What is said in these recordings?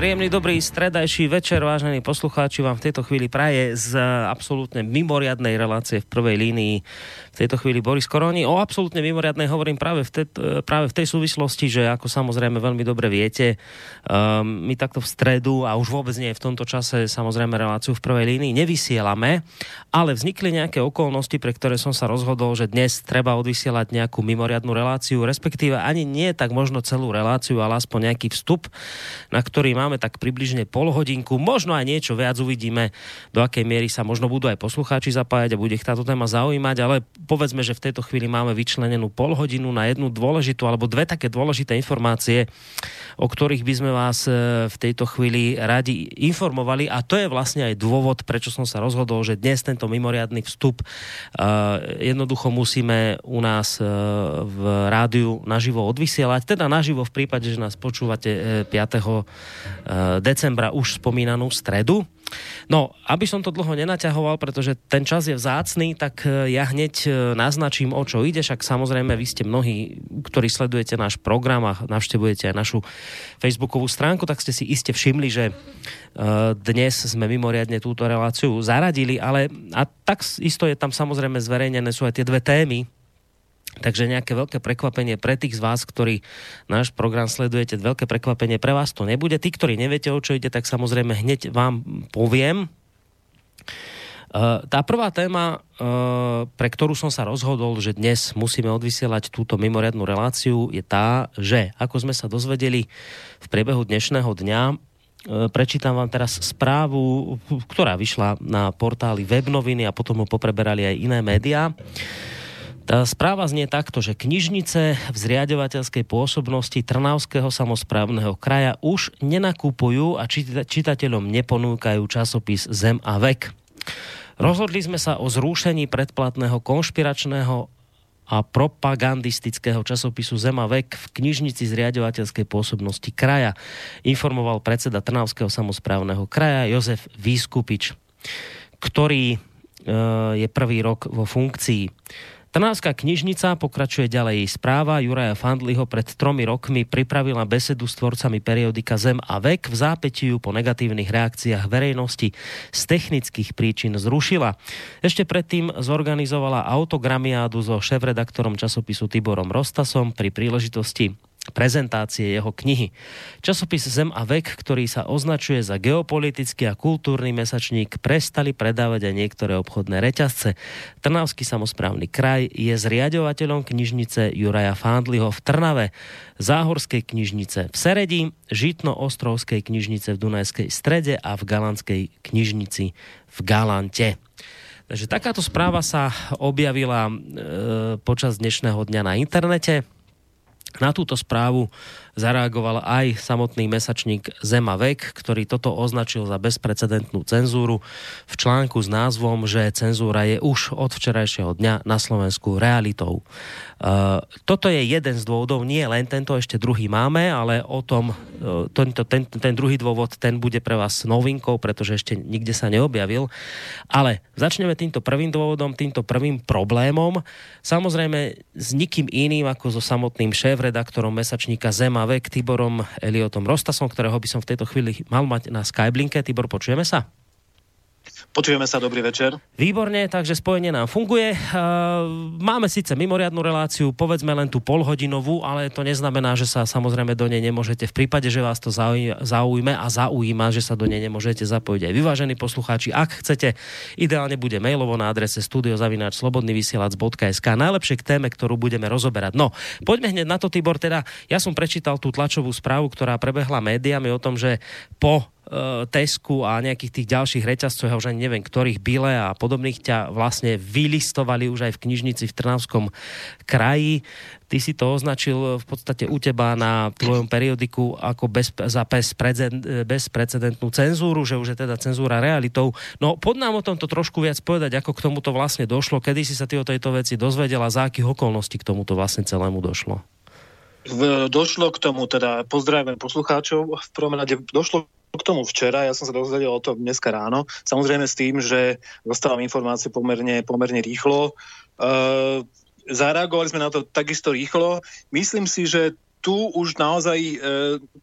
Príjemný dobrý stredajší večer, vážení poslucháči, vám v tejto chvíli praje z absolútne mimoriadnej relácie v prvej línii. V tejto chvíli Boris Koroni. O absolútne mimoriadnej hovorím práve v, te, práve v tej súvislosti, že ako samozrejme veľmi dobre viete, um, my takto v stredu a už vôbec nie v tomto čase samozrejme reláciu v prvej línii nevysielame, ale vznikli nejaké okolnosti, pre ktoré som sa rozhodol, že dnes treba odvysielať nejakú mimoriadnu reláciu, respektíve ani nie tak možno celú reláciu, ale aspoň nejaký vstup, na ktorý mám máme tak približne pol hodinku, možno aj niečo viac uvidíme, do akej miery sa možno budú aj poslucháči zapájať a bude ich táto téma zaujímať, ale povedzme, že v tejto chvíli máme vyčlenenú pol hodinu na jednu dôležitú alebo dve také dôležité informácie, o ktorých by sme vás e, v tejto chvíli radi informovali a to je vlastne aj dôvod, prečo som sa rozhodol, že dnes tento mimoriadný vstup uh, jednoducho musíme u nás uh, v rádiu naživo odvysielať, teda naživo v prípade, že nás počúvate 5. Eh, decembra už spomínanú stredu. No, aby som to dlho nenaťahoval, pretože ten čas je vzácný, tak eh, ja hneď eh, naznačím, o čo ide. Však samozrejme, vy ste mnohí, ktorí sledujete náš program a navštevujete aj našu facebookovú stránku, tak ste si iste všimli, že dnes sme mimoriadne túto reláciu zaradili, ale a tak isto je tam samozrejme zverejnené sú aj tie dve témy, Takže nejaké veľké prekvapenie pre tých z vás, ktorí náš program sledujete, veľké prekvapenie pre vás to nebude. Tí, ktorí neviete, o čo ide, tak samozrejme hneď vám poviem. E, tá prvá téma, e, pre ktorú som sa rozhodol, že dnes musíme odvysielať túto mimoriadnú reláciu, je tá, že ako sme sa dozvedeli v priebehu dnešného dňa, e, prečítam vám teraz správu, ktorá vyšla na portáli Webnoviny a potom ho popreberali aj iné médiá. Tá správa znie takto, že knižnice v zriadovateľskej pôsobnosti Trnavského samozprávneho kraja už nenakupujú a čitateľom neponúkajú časopis Zem a vek. Rozhodli sme sa o zrušení predplatného konšpiračného a propagandistického časopisu Zema vek v knižnici zriadovateľskej pôsobnosti kraja, informoval predseda Trnavského samozprávneho kraja Jozef Výskupič, ktorý e, je prvý rok vo funkcii. Trnavská knižnica pokračuje ďalej správa. Juraja Fandliho pred tromi rokmi pripravila besedu s tvorcami periodika Zem a vek. V zápäti ju po negatívnych reakciách verejnosti z technických príčin zrušila. Ešte predtým zorganizovala autogramiádu so šéf-redaktorom časopisu Tiborom Rostasom pri príležitosti prezentácie jeho knihy. Časopis Zem a vek, ktorý sa označuje za geopolitický a kultúrny mesačník, prestali predávať aj niektoré obchodné reťazce. Trnavský samozprávny kraj je zriadovateľom knižnice Juraja Fandliho v Trnave, Záhorskej knižnice v Seredi, Žitno-Ostrovskej knižnice v Dunajskej strede a v Galanskej knižnici v Galante. Takže takáto správa sa objavila e, počas dnešného dňa na internete. Na túto správu zareagoval aj samotný mesačník Zema vek, ktorý toto označil za bezprecedentnú cenzúru v článku s názvom, že cenzúra je už od včerajšieho dňa na Slovensku realitou. Uh, toto je jeden z dôvodov, nie len tento, ešte druhý máme, ale o tom, uh, tento, ten, ten druhý dôvod, ten bude pre vás novinkou, pretože ešte nikde sa neobjavil. Ale začneme týmto prvým dôvodom, týmto prvým problémom. Samozrejme s nikým iným ako so samotným šéf-redaktorom mesačníka Zema vek Tiborom Eliotom Rostasom, ktorého by som v tejto chvíli mal mať na Skyblinke. Tibor, počujeme sa? Počujeme sa, dobrý večer. Výborne, takže spojenie nám funguje. Máme síce mimoriadnu reláciu, povedzme len tú polhodinovú, ale to neznamená, že sa samozrejme do nej nemôžete v prípade, že vás to zaujme a zaujíma, že sa do nej nemôžete zapojiť aj vyvážení poslucháči. Ak chcete, ideálne bude mailovo na adrese studiozavináčslobodnyvysielac.sk najlepšie k téme, ktorú budeme rozoberať. No, poďme hneď na to, Tibor, teda ja som prečítal tú tlačovú správu, ktorá prebehla médiami o tom, že po E, Tesku a nejakých tých ďalších reťazcov, ja už ani neviem, ktorých byle a podobných ťa vlastne vylistovali už aj v knižnici v Trnavskom kraji. Ty si to označil v podstate u teba na tvojom periodiku ako bez, za bezprecedentnú cenzúru, že už je teda cenzúra realitou. No pod nám o tomto trošku viac povedať, ako k tomuto vlastne došlo, kedy si sa ty o tejto veci dozvedela, za akých okolností k tomuto vlastne celému došlo? Došlo k tomu, teda pozdravujem poslucháčov, v prvom došlo k tomu včera, ja som sa dozvedel o tom dneska ráno, samozrejme s tým, že dostávam informácie pomerne, pomerne rýchlo. Uh, zareagovali sme na to takisto rýchlo. Myslím si, že tu už naozaj e,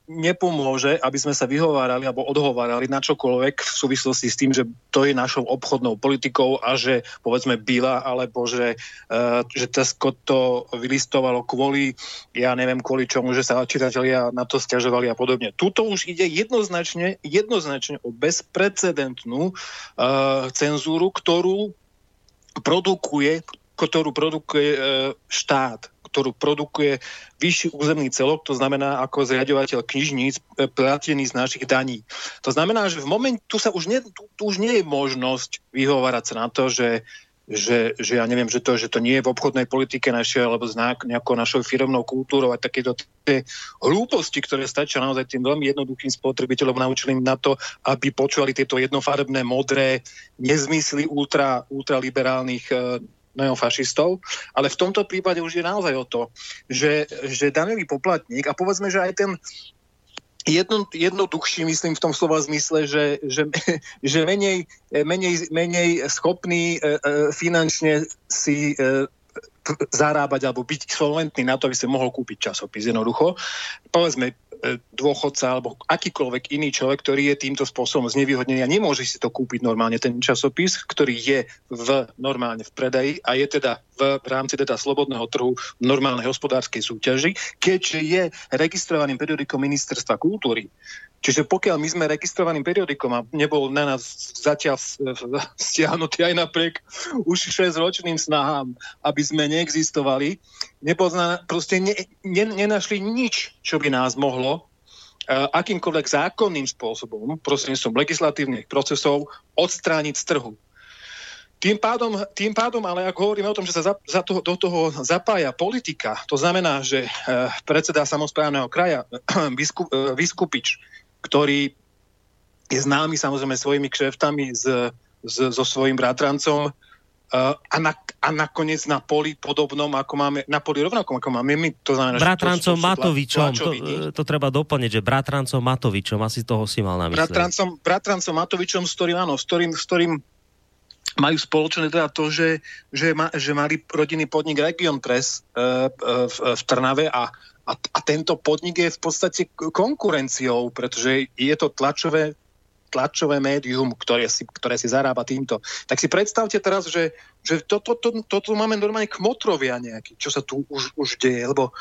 nepomôže, aby sme sa vyhovárali alebo odhovárali na čokoľvek v súvislosti s tým, že to je našou obchodnou politikou a že povedzme byla, alebo že, e, že Tesco to vylistovalo kvôli, ja neviem kvôli čomu, že sa čitatelia na to stiažovali a podobne. Tuto už ide jednoznačne, jednoznačne o bezprecedentnú e, cenzúru, ktorú produkuje ktorú produkuje e, štát ktorú produkuje vyšší územný celok, to znamená ako zriadovateľ knižníc e, platený z našich daní. To znamená, že v momente, tu, sa už nie, tu, tu už nie je možnosť vyhovárať sa na to, že že, že ja neviem, že to, že to nie je v obchodnej politike našej alebo s nejakou našou firmnou kultúrou a takéto tie hlúposti, ktoré stačia naozaj tým veľmi jednoduchým spotrebiteľom, naučili im na to, aby počúvali tieto jednofarebné, modré nezmysly ultra, ultraliberálnych e, neofašistov, ale v tomto prípade už je naozaj o to, že, že daňový poplatník, a povedzme, že aj ten jedno, jednoduchší, myslím v tom slova zmysle, že, že, že menej, menej, menej schopný e, e, finančne si e, zarábať alebo byť solventný na to, aby sa mohol kúpiť časopis jednoducho. Povedzme, dôchodca alebo akýkoľvek iný človek, ktorý je týmto spôsobom znevýhodnený a nemôže si to kúpiť normálne. Ten časopis, ktorý je v, normálne v predaji a je teda v, v rámci teda slobodného trhu normálnej hospodárskej súťaži, keďže je registrovaným periodikom ministerstva kultúry, Čiže pokiaľ my sme registrovaným periodikom a nebol na nás zatiaľ stiahnutý aj napriek už 6-ročným snahám, aby sme neexistovali, nepozna, proste ne, ne, nenašli nič, čo by nás mohlo uh, akýmkoľvek zákonným spôsobom, prostredníctvom legislatívnych procesov, odstrániť z trhu. Tým pádom, tým pádom, ale ak hovoríme o tom, že sa za, za toho, do toho zapája politika, to znamená, že uh, predseda samozprávneho kraja, biskup, uh, Vyskupič, ktorý je známy samozrejme svojimi kšeftami s, s, so svojím bratrancom uh, a, na, a nakoniec na poli podobnom, ako máme, na poli rovnakom, ako máme my, to znamená, bratrancom to, to Matovičom, to, to treba doplniť, že bratrancom Matovičom, asi toho si mal na mysle. Bratrancom, bratrancom Matovičom, s ktorým, áno, s ktorým, s ktorým majú spoločné teda to, že, že, ma, že mali rodinný podnik Region Press uh, uh, v, v Trnave a a, a tento podnik je v podstate konkurenciou, pretože je to tlačové tlačové médium, ktoré si, ktoré si zarába týmto. Tak si predstavte teraz, že, že toto to, to, to, to máme normálne kmotrovia nejaký, čo sa tu už, už deje, lebo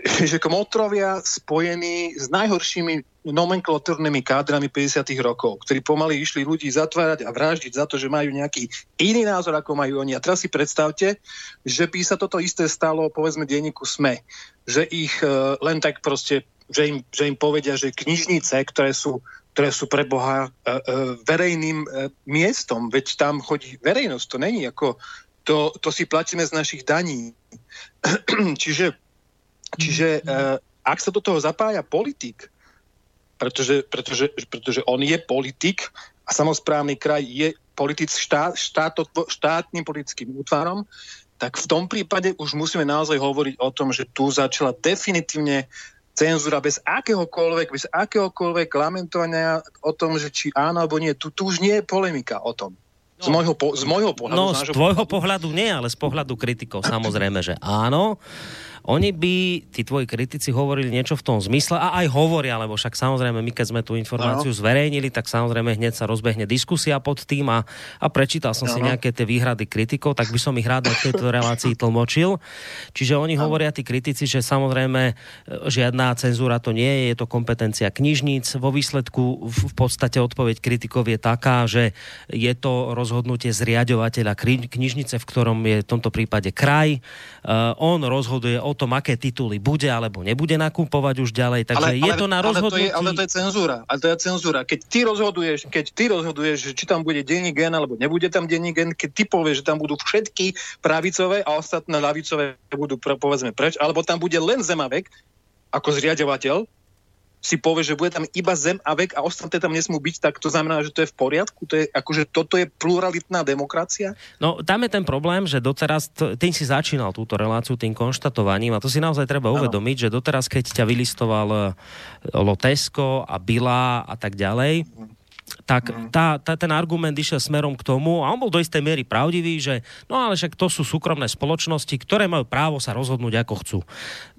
že kmotrovia spojení s najhoršími nomenklatúrnymi kádrami 50. rokov, ktorí pomaly išli ľudí zatvárať a vraždiť za to, že majú nejaký iný názor, ako majú oni. A teraz si predstavte, že by sa toto isté stalo, povedzme, denníku SME. Že ich uh, len tak proste, že im, že im povedia, že knižnice, ktoré sú ktoré sú pre Boha uh, uh, verejným uh, miestom, veď tam chodí verejnosť, to není ako, to, to si platíme z našich daní. Čiže Čiže uh, ak sa do toho zapája politik, pretože, pretože, pretože on je politik a samozprávny kraj je politic, štát, štát, štátnym politickým útvarom, tak v tom prípade už musíme naozaj hovoriť o tom, že tu začala definitívne cenzúra bez akéhokoľvek, bez akéhokoľvek lamentovania o tom, že či áno alebo nie. Tu, tu už nie je polemika o tom. No, z, môjho, po, z môjho pohľadu. No, z, z tvojho pohľadu nie, ale z pohľadu kritikov samozrejme, že áno. Oni by, tí tvoji kritici, hovorili niečo v tom zmysle a aj hovoria, lebo však samozrejme my keď sme tú informáciu no. zverejnili, tak samozrejme hneď sa rozbehne diskusia pod tým a, a prečítal som no. si nejaké tie výhrady kritikov, tak by som ich rád v tejto relácii tlmočil. Čiže oni no. hovoria, tí kritici, že samozrejme e, žiadna cenzúra to nie je, je to kompetencia knižníc. Vo výsledku v podstate odpoveď kritikov je taká, že je to rozhodnutie zriadovateľa knižnice, v ktorom je v tomto prípade kraj. Uh, on rozhoduje o o tom, aké tituly bude alebo nebude nakupovať už ďalej. Takže ale, je to na rozhodnutí... Ale to je, ale to je cenzúra. Ale to je cenzúra. Keď ty rozhoduješ, keď ty rozhoduješ, či tam bude denní gen alebo nebude tam denní gen, keď ty povieš, že tam budú všetky pravicové a ostatné lavicové budú povedzme preč, alebo tam bude len Zemavek ako zriadovateľ, si povie, že bude tam iba zem a vek a ostatné tam nesmú byť, tak to znamená, že to je v poriadku? To je, akože toto je pluralitná demokracia? No, tam je ten problém, že doteraz, tým si začínal túto reláciu tým konštatovaním a to si naozaj treba uvedomiť, ano. že doteraz, keď ťa vylistoval eh, Lotesko a Bila a tak ďalej, mm tak mhm. tá, tá, ten argument išiel smerom k tomu, a on bol do istej miery pravdivý, že no ale však to sú súkromné spoločnosti, ktoré majú právo sa rozhodnúť ako chcú.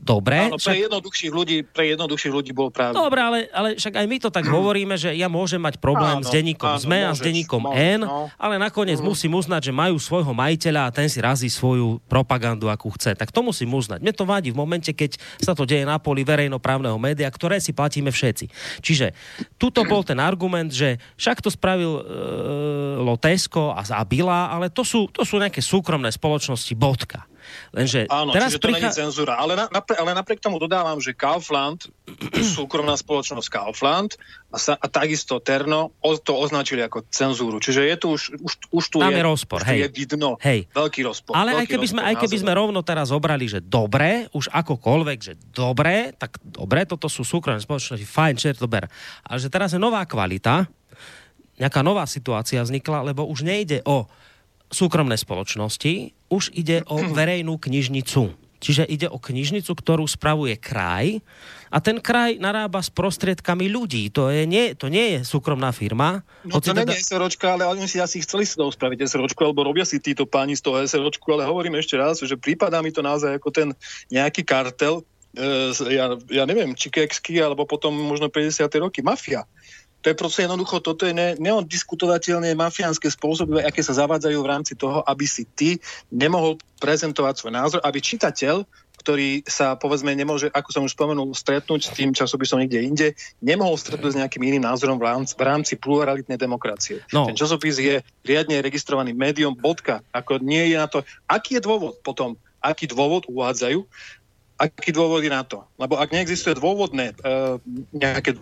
Dobre. Áno, pre však... jednoduchších ľudí, pre jednoduchších ľudí bol práve. Dobre, ale, ale však aj my to tak hovoríme, že ja môžem mať problém áno, s denníkom áno, ZME a s denníkom N, no. ale nakoniec mm. musím uznať, že majú svojho majiteľa a ten si razí svoju propagandu, akú chce. Tak to musím uznať. Mne to vadí v momente, keď sa to deje na poli verejnoprávneho média, ktoré si platíme všetci. Čiže tuto bol ten argument, že však to spravil e, Lotesko a Zabila, ale to sú, to sú nejaké súkromné spoločnosti, bodka. Lenže Áno, teraz čiže to prichá... není cenzúra. Ale, na, napr- ale napriek tomu dodávam, že Kaufland, súkromná spoločnosť Kaufland a, sa, a takisto Terno o, to označili ako cenzúru. Čiže je tu už, už, už tu Tam je, rozpor, už hej. je vidno. Hej. Veľký rozpor. Ale veľký aj keby, sme, aj keby sme rovno teraz obrali, že dobre, už akokoľvek, že dobre, tak dobre, toto sú súkromné spoločnosti, fajn, čert, dober. Ale že teraz je nová kvalita, nejaká nová situácia vznikla, lebo už nejde o súkromné spoločnosti, už ide o verejnú knižnicu. Čiže ide o knižnicu, ktorú spravuje kraj a ten kraj narába s prostriedkami ľudí. To, je nie, to nie je súkromná firma. No to teda... nie je SROčka, ale oni si asi chceli si to spraviť SROčku, alebo robia si títo páni z toho SROčku, ale hovorím ešte raz, že prípadá mi to naozaj ako ten nejaký kartel, e, ja, ja neviem, či keksky, alebo potom možno 50. roky, mafia to je proste jednoducho, toto je ne, neodiskutovateľne mafiánske spôsoby, aké sa zavádzajú v rámci toho, aby si ty nemohol prezentovať svoj názor, aby čitateľ, ktorý sa, povedzme, nemôže, ako som už spomenul, stretnúť s tým časopisom niekde inde, nemohol stretnúť s nejakým iným názorom v rámci, v rámci pluralitnej demokracie. No. Ten časopis je riadne registrovaný médium, bodka. Ako nie je na to... Aký je dôvod potom? Aký dôvod uvádzajú? aký dôvod je na to. Lebo ak neexistuje dôvodné e, nejaké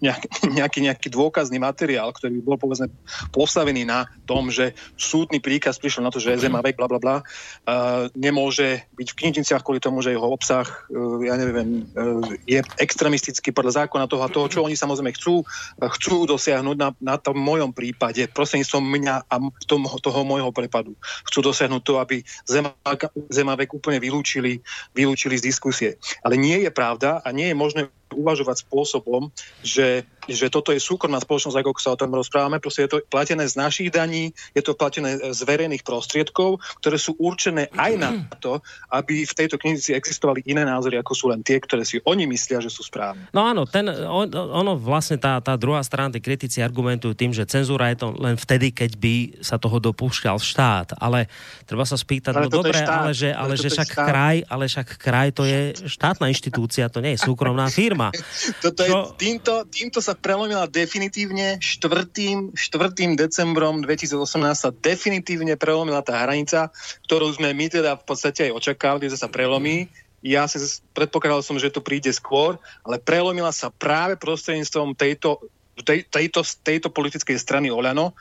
nejaký, nejaký, dôkazný materiál, ktorý by bol povedzme postavený na tom, že súdny príkaz prišiel na to, že zem a vek, bla, bla, bla, uh, nemôže byť v knižniciach kvôli tomu, že jeho obsah, uh, ja neviem, uh, je extremistický podľa zákona toho a toho, čo oni samozrejme chcú, chcú dosiahnuť na, na tom mojom prípade, prostredníctvom mňa a tom, toho môjho prepadu. Chcú dosiahnuť to, aby zem a, zem a vek úplne vylúčili, vylúčili z diskusie. Ale nie je pravda a nie je možné uvažovať spôsobom, že, že toto je súkromná spoločnosť, ako sa o tom rozprávame, proste je to platené z našich daní, je to platené z verejných prostriedkov, ktoré sú určené aj na to, aby v tejto knižnici existovali iné názory, ako sú len tie, ktoré si oni myslia, že sú správne. No áno, ten, on, ono vlastne tá, tá druhá strana, tí kritici argumentujú tým, že cenzúra je to len vtedy, keď by sa toho dopúšťal štát, ale treba sa spýtať, ale no dobre, ale že, ale, ale že však kraj, ale však kraj to je štátna inštitúcia, to nie je súkromná firma. Firma. Toto je, týmto, týmto sa prelomila definitívne 4. 4. decembrom 2018 sa definitívne prelomila tá hranica, ktorú sme my teda v podstate aj očakávali, že sa prelomí. Ja si predpokladal som, že to príde skôr, ale prelomila sa práve prostredníctvom tejto, tej, tejto, tejto politickej strany Oľano,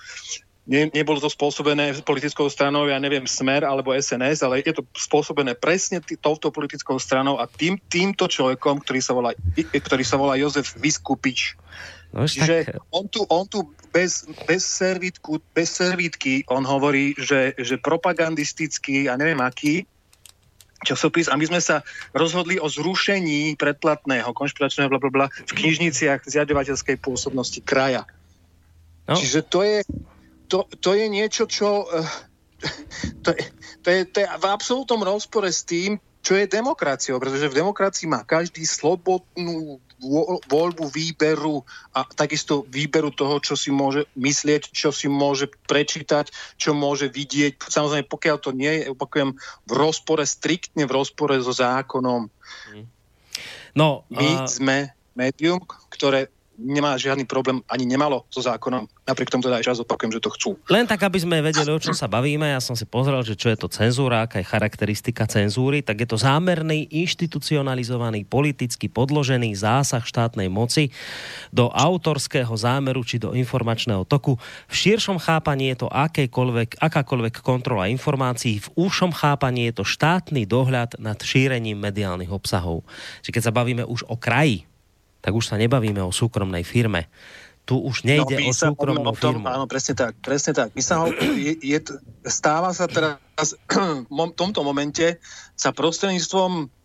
ne, nebolo to spôsobené politickou stranou, ja neviem, Smer alebo SNS, ale je to spôsobené presne tý, touto politickou stranou a tým, týmto človekom, ktorý sa volá, ktorý sa volá Jozef Vyskupič. No, Čiže tak... on tu, on tu bez, bez, servítku, bez servítky on hovorí, že, že propagandistický a neviem aký časopis a my sme sa rozhodli o zrušení predplatného konšpiračného bla, bla, bla v knižniciach zjadovateľskej pôsobnosti kraja. No. Čiže to je, to, to je niečo, čo... Eh, to je, to, je, to je v absolútnom rozpore s tým, čo je demokraciou, pretože v demokracii má každý slobodnú voľbu výberu a takisto výberu toho, čo si môže myslieť, čo si môže prečítať, čo môže vidieť. Samozrejme, pokiaľ to nie je, opakujem, v rozpore, striktne v rozpore so zákonom. No, My uh... sme médium, ktoré nemá žiadny problém, ani nemalo so zákonom. Napriek tomu teda aj čas opakujem, že to chcú. Len tak, aby sme vedeli, o čom sa bavíme, ja som si pozrel, že čo je to cenzúra, aká je charakteristika cenzúry, tak je to zámerný, inštitucionalizovaný, politicky podložený zásah štátnej moci do autorského zámeru či do informačného toku. V širšom chápaní je to akékoľvek, akákoľvek kontrola informácií, v úšom chápaní je to štátny dohľad nad šírením mediálnych obsahov. Čiže keď sa bavíme už o kraji, tak už sa nebavíme o súkromnej firme. Tu už nejde no, o súkromnú o tom, firmu. Áno, presne tak, presne tak. My sa ho, je, je, stáva sa teraz v tomto momente sa prostredníctvom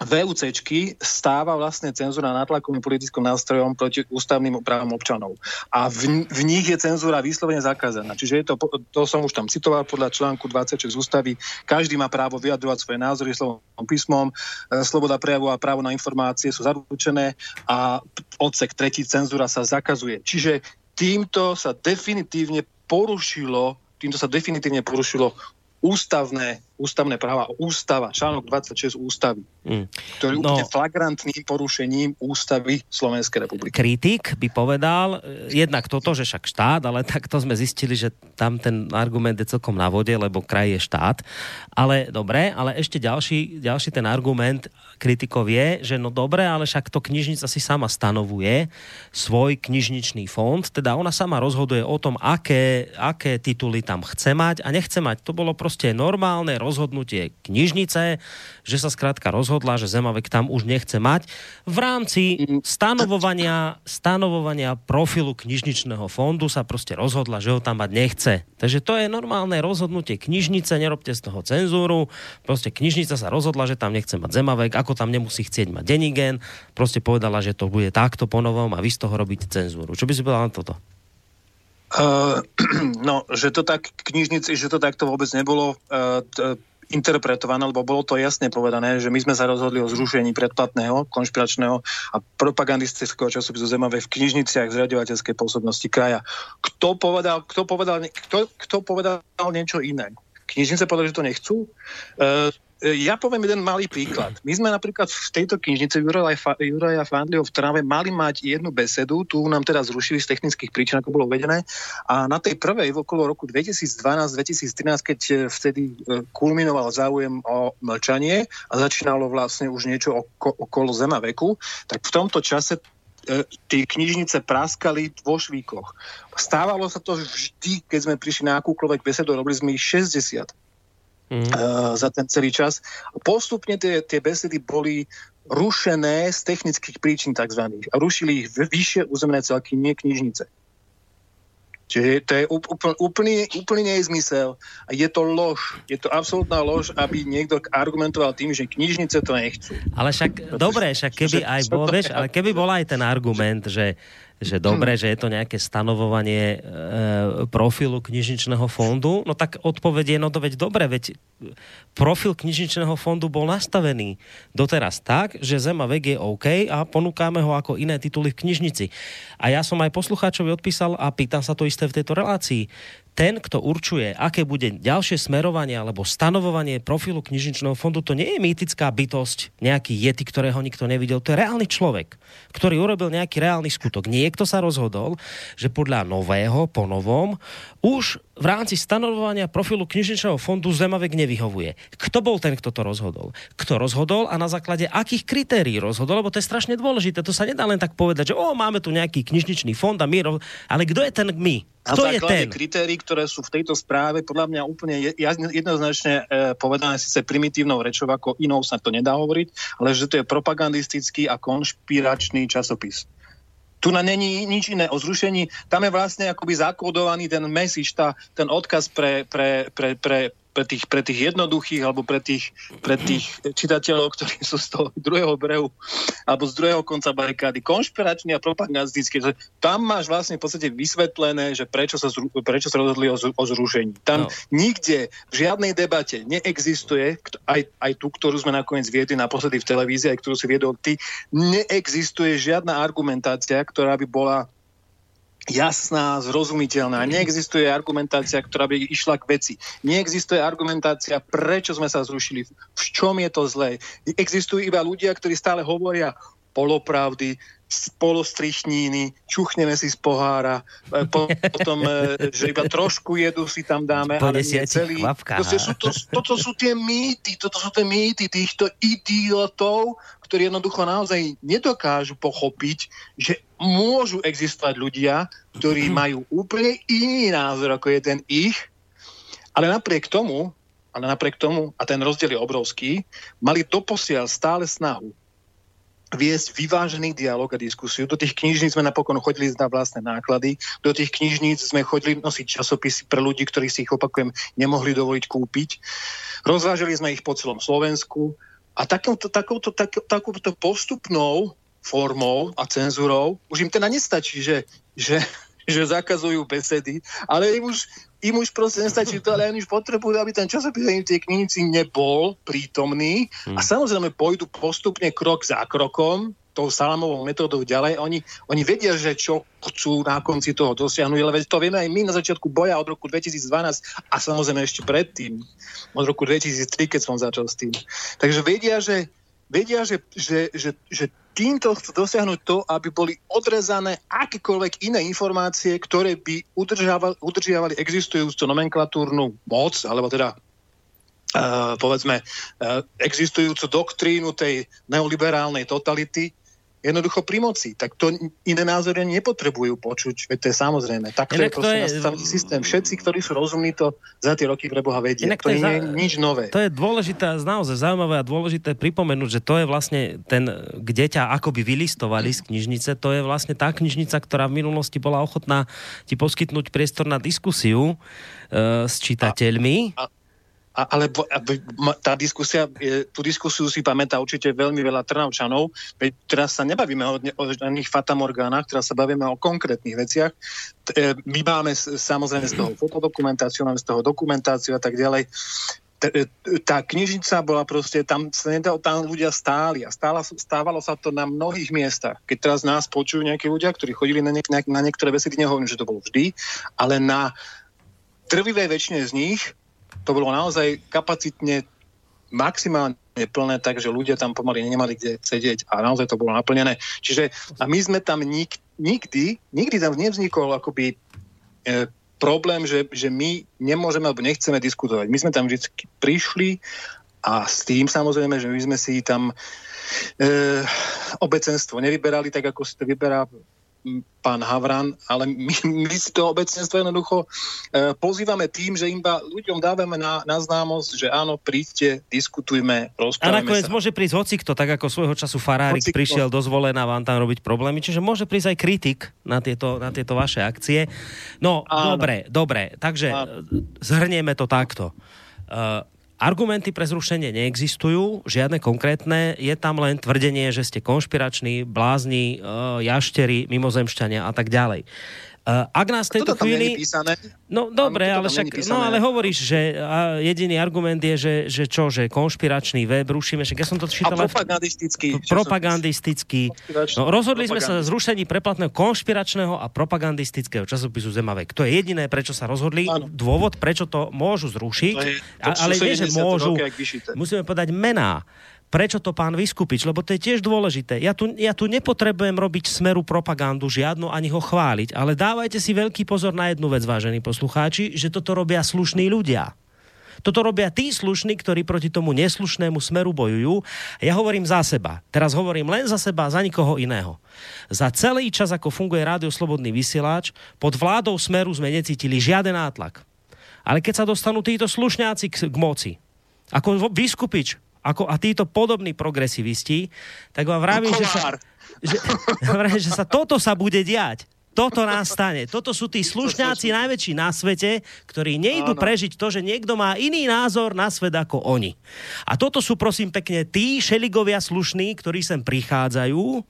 VUCčky stáva vlastne cenzúra nátlakovým politickým nástrojom proti ústavným právom občanov. A v, v nich je cenzúra vyslovene zakázaná. Čiže je to, to som už tam citoval podľa článku 26 ústavy, každý má právo vyjadrovať svoje názory slovom písmom, e, sloboda prejavu a právo na informácie sú zaručené a odsek tretí cenzúra sa zakazuje. Čiže týmto sa definitívne porušilo týmto sa definitívne porušilo ústavné, ústavné práva, ústava, článok 26 ústavy, mm. ktorý je no, úplne flagrantným porušením ústavy Slovenskej republiky. Kritik by povedal e, jednak toto, že však štát, ale takto sme zistili, že tam ten argument je celkom na vode, lebo kraj je štát. Ale dobre, ale ešte ďalší, ďalší ten argument kritikov je, že no dobre, ale však to knižnica si sama stanovuje svoj knižničný fond, teda ona sama rozhoduje o tom, aké, aké tituly tam chce mať a nechce mať. To bolo proste normálne rozhodnutie knižnice, že sa skrátka rozhodla, že Zemavek tam už nechce mať v rámci stanovovania, stanovovania profilu knižničného fondu sa proste rozhodla, že ho tam mať nechce. Takže to je normálne rozhodnutie knižnice, nerobte z toho cenzúru, proste knižnica sa rozhodla, že tam nechce mať Zemavek, ako tam nemusí chcieť mať Denigen, proste povedala, že to bude takto ponovom a vy z toho robíte cenzúru. Čo by si povedal na toto? Uh, no, že to tak knižnici, že to takto vôbec nebolo uh, t- interpretované, lebo bolo to jasne povedané, že my sme sa rozhodli o zrušení predplatného, konšpiračného a propagandistického časopisu Zemave v knižniciach zriadovateľskej pôsobnosti kraja. Kto povedal, kto povedal, kto, kto povedal niečo iné? Knižnice povedali, že to nechcú. Uh, ja poviem jeden malý príklad. My sme napríklad v tejto knižnici Juraja Fandliho v Trnave mali mať jednu besedu, tu nám teda zrušili z technických príčin, ako bolo uvedené. A na tej prvej okolo roku 2012-2013, keď e, vtedy e, kulminoval záujem o mlčanie a začínalo vlastne už niečo okolo zema veku, tak v tomto čase e, tie knižnice praskali vo švíkoch. Stávalo sa to vždy, keď sme prišli na akúkoľvek besedu, robili sme ich 60 mm. uh, za ten celý čas. Postupne tie, tie besedy boli rušené z technických príčin tzv. A rušili ich vyššie územné celky, nie knižnice. Čiže to je úplný, úplný, úplný nezmysel a je to lož. Je to absolútna lož, aby niekto argumentoval tým, že knižnice to nechcú. Ale však, dobre, však keby aj bol, vieš, ale keby bol aj ten argument, že že dobre, že je to nejaké stanovovanie e, profilu knižničného fondu, no tak odpovedie, no to veď dobre, veď profil knižničného fondu bol nastavený doteraz tak, že Zema vek je OK a ponúkame ho ako iné tituly v knižnici. A ja som aj poslucháčovi odpísal a pýtam sa to isté v tejto relácii ten, kto určuje, aké bude ďalšie smerovanie alebo stanovovanie profilu knižničného fondu, to nie je mýtická bytosť, nejaký jety, ktorého nikto nevidel. To je reálny človek, ktorý urobil nejaký reálny skutok. Niekto sa rozhodol, že podľa nového, po novom, už v rámci stanovovania profilu knižničného fondu Zemavek nevyhovuje. Kto bol ten, kto to rozhodol? Kto rozhodol a na základe akých kritérií rozhodol? Lebo to je strašne dôležité. To sa nedá len tak povedať, že o, máme tu nejaký knižničný fond a my... Ale kto je ten my? Kto na základe kritérií, ktoré sú v tejto správe, podľa mňa úplne jednoznačne e, povedané síce primitívnou rečou, ako inou sa to nedá hovoriť, ale že to je propagandistický a konšpiračný časopis. Tu na není nič iné o zrušení. Tam je vlastne akoby zakódovaný ten message, tá, ten odkaz pre, pre, pre, pre, pre tých, pre tých jednoduchých alebo pre tých, pre tých čitateľov, ktorí sú z toho druhého brehu alebo z druhého konca barikády, konšpiračný a propagandistický. Tam máš vlastne v podstate vysvetlené, že prečo sa, zru, prečo sa rozhodli o, o zrušení. Tam no. nikde v žiadnej debate neexistuje, aj, aj tú, ktorú sme nakoniec viedli naposledy v televízii, aj ktorú si viedol ty, neexistuje žiadna argumentácia, ktorá by bola jasná, zrozumiteľná. Neexistuje argumentácia, ktorá by išla k veci. Neexistuje argumentácia, prečo sme sa zrušili, v čom je to zlé. Existujú iba ľudia, ktorí stále hovoria polopravdy, polostrichníny, čuchneme si z pohára, e, potom, e, že iba trošku jedu si tam dáme, po ale nie celý. sú to, toto sú tie mýty, toto sú tie mýty týchto idiotov, ktorí jednoducho naozaj nedokážu pochopiť, že môžu existovať ľudia, ktorí majú úplne iný názor, ako je ten ich, ale napriek tomu, ale napriek tomu, a ten rozdiel je obrovský, mali doposiaľ stále snahu viesť vyvážený dialog a diskusiu. Do tých knižníc sme napokon chodili na vlastné náklady, do tých knižníc sme chodili nosiť časopisy pre ľudí, ktorí si ich, opakujem, nemohli dovoliť kúpiť. Rozvážili sme ich po celom Slovensku a takouto, takouto, tak, takouto postupnou formou a cenzúrou už im teda nestačí, že, že, že zakazujú besedy, ale im už, im už proste nestačí to, ale oni už potrebujú, aby ten časopis im tie knižnici nebol prítomný hmm. a samozrejme pôjdu postupne krok za krokom tou salamovou metódou ďalej. Oni, oni vedia, že čo chcú na konci toho dosiahnuť, ale to vieme aj my na začiatku boja od roku 2012 a samozrejme ešte predtým, od roku 2003, keď som začal s tým. Takže vedia, že vedia, že, že, že, že týmto chcú dosiahnuť to, aby boli odrezané akékoľvek iné informácie, ktoré by udržiavali, existujúcu nomenklatúrnu moc, alebo teda uh, povedzme uh, existujúcu doktrínu tej neoliberálnej totality, jednoducho pri moci. Tak to iné názory nepotrebujú počuť, veď to je samozrejme. Tak to je proste je... systém. Všetci, ktorí sú rozumní, to za tie roky pre Boha vedia. Inak to, to je za... nič nové. To je dôležité, naozaj zaujímavé a dôležité pripomenúť, že to je vlastne ten, kde ťa akoby vylistovali z knižnice, to je vlastne tá knižnica, ktorá v minulosti bola ochotná ti poskytnť priestor na diskusiu e, s čitateľmi. A, a a, ale tá diskusia, tú diskusiu si pamätá určite veľmi veľa Trnavčanov, veď teraz sa nebavíme o, o žiadnych fatamorgánach, teraz sa bavíme o konkrétnych veciach. E, my máme samozrejme z toho fotodokumentáciu, máme z toho dokumentáciu a tak ďalej. E, tá knižnica bola proste, tam, tam ľudia stáli a stála, stávalo sa to na mnohých miestach. Keď teraz nás počujú nejakí ľudia, ktorí chodili na, niek- na niektoré veci, nehovorím, že to bolo vždy, ale na trvivej väčšine z nich to bolo naozaj kapacitne maximálne plné, takže ľudia tam pomaly nemali kde sedieť a naozaj to bolo naplnené. Čiže a my sme tam nik, nikdy, nikdy tam nevznikol akoby e, problém, že, že my nemôžeme alebo nechceme diskutovať. My sme tam vždy prišli a s tým samozrejme, že my sme si tam e, obecenstvo nevyberali tak, ako si to vyberá pán Havran, ale my, my si to obecenstvo jednoducho e, pozývame tým, že iba ľuďom dávame na, na známosť, že áno, príďte, diskutujme, rozprávame A nakoniec sa. môže prísť hocikto, tak ako svojho času Farárik hocikto. prišiel do zvolená vám tam robiť problémy, čiže môže prísť aj kritik na tieto, na tieto vaše akcie. No, áno. dobre, dobre, takže áno. zhrnieme to takto. Uh, Argumenty pre zrušenie neexistujú, žiadne konkrétne, je tam len tvrdenie, že ste konšpirační, blázni, uh, jašteri, mimozemšťania a tak ďalej. Uh, ak nás v tejto chvíli... No dobre, ale však, no ale hovoríš, že a jediný argument je, že, že čo, že konšpiračný web rušíme, však ja som to čítal... A propagandistický. Propagandistický. No, rozhodli sme sa zrušení preplatného konšpiračného a propagandistického časopisu Zemavek. To je jediné, prečo sa rozhodli. Áno. Dôvod, prečo to môžu zrušiť. To je, to ale nie, že môžu. Musíme povedať mená prečo to pán Vyskupič, lebo to je tiež dôležité. Ja tu, ja tu nepotrebujem robiť smeru propagandu žiadnu ani ho chváliť, ale dávajte si veľký pozor na jednu vec, vážení poslucháči, že toto robia slušní ľudia. Toto robia tí slušní, ktorí proti tomu neslušnému smeru bojujú. Ja hovorím za seba. Teraz hovorím len za seba, za nikoho iného. Za celý čas, ako funguje Rádio Slobodný vysielač, pod vládou smeru sme necítili žiaden nátlak. Ale keď sa dostanú títo slušňáci k, k moci, ako Vyskupič, ako, a títo podobní progresivisti, tak vám vravím, že sa, že, že sa toto sa bude diať. Toto nás stane. Toto sú tí slušňáci najväčší na svete, ktorí nejdu prežiť to, že niekto má iný názor na svet ako oni. A toto sú prosím pekne tí šeligovia slušní, ktorí sem prichádzajú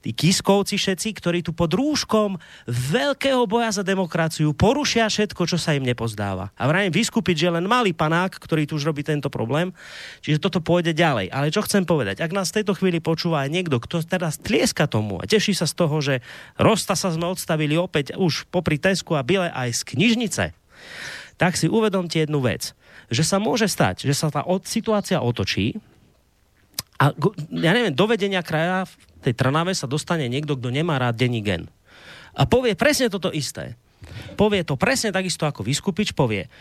tí kiskovci všetci, ktorí tu pod rúškom veľkého boja za demokraciu porušia všetko, čo sa im nepozdáva. A vrajím vyskupiť, že len malý panák, ktorý tu už robí tento problém, čiže toto pôjde ďalej. Ale čo chcem povedať, ak nás v tejto chvíli počúva aj niekto, kto teraz tlieska tomu a teší sa z toho, že Rosta sa sme odstavili opäť už popri Tesku a Bile aj z knižnice, tak si uvedomte jednu vec, že sa môže stať, že sa tá situácia otočí, a ja neviem, do vedenia kraja tej Trnave sa dostane niekto, kto nemá rád denní gen. A povie presne toto isté. Povie to presne takisto ako Vyskupič povie.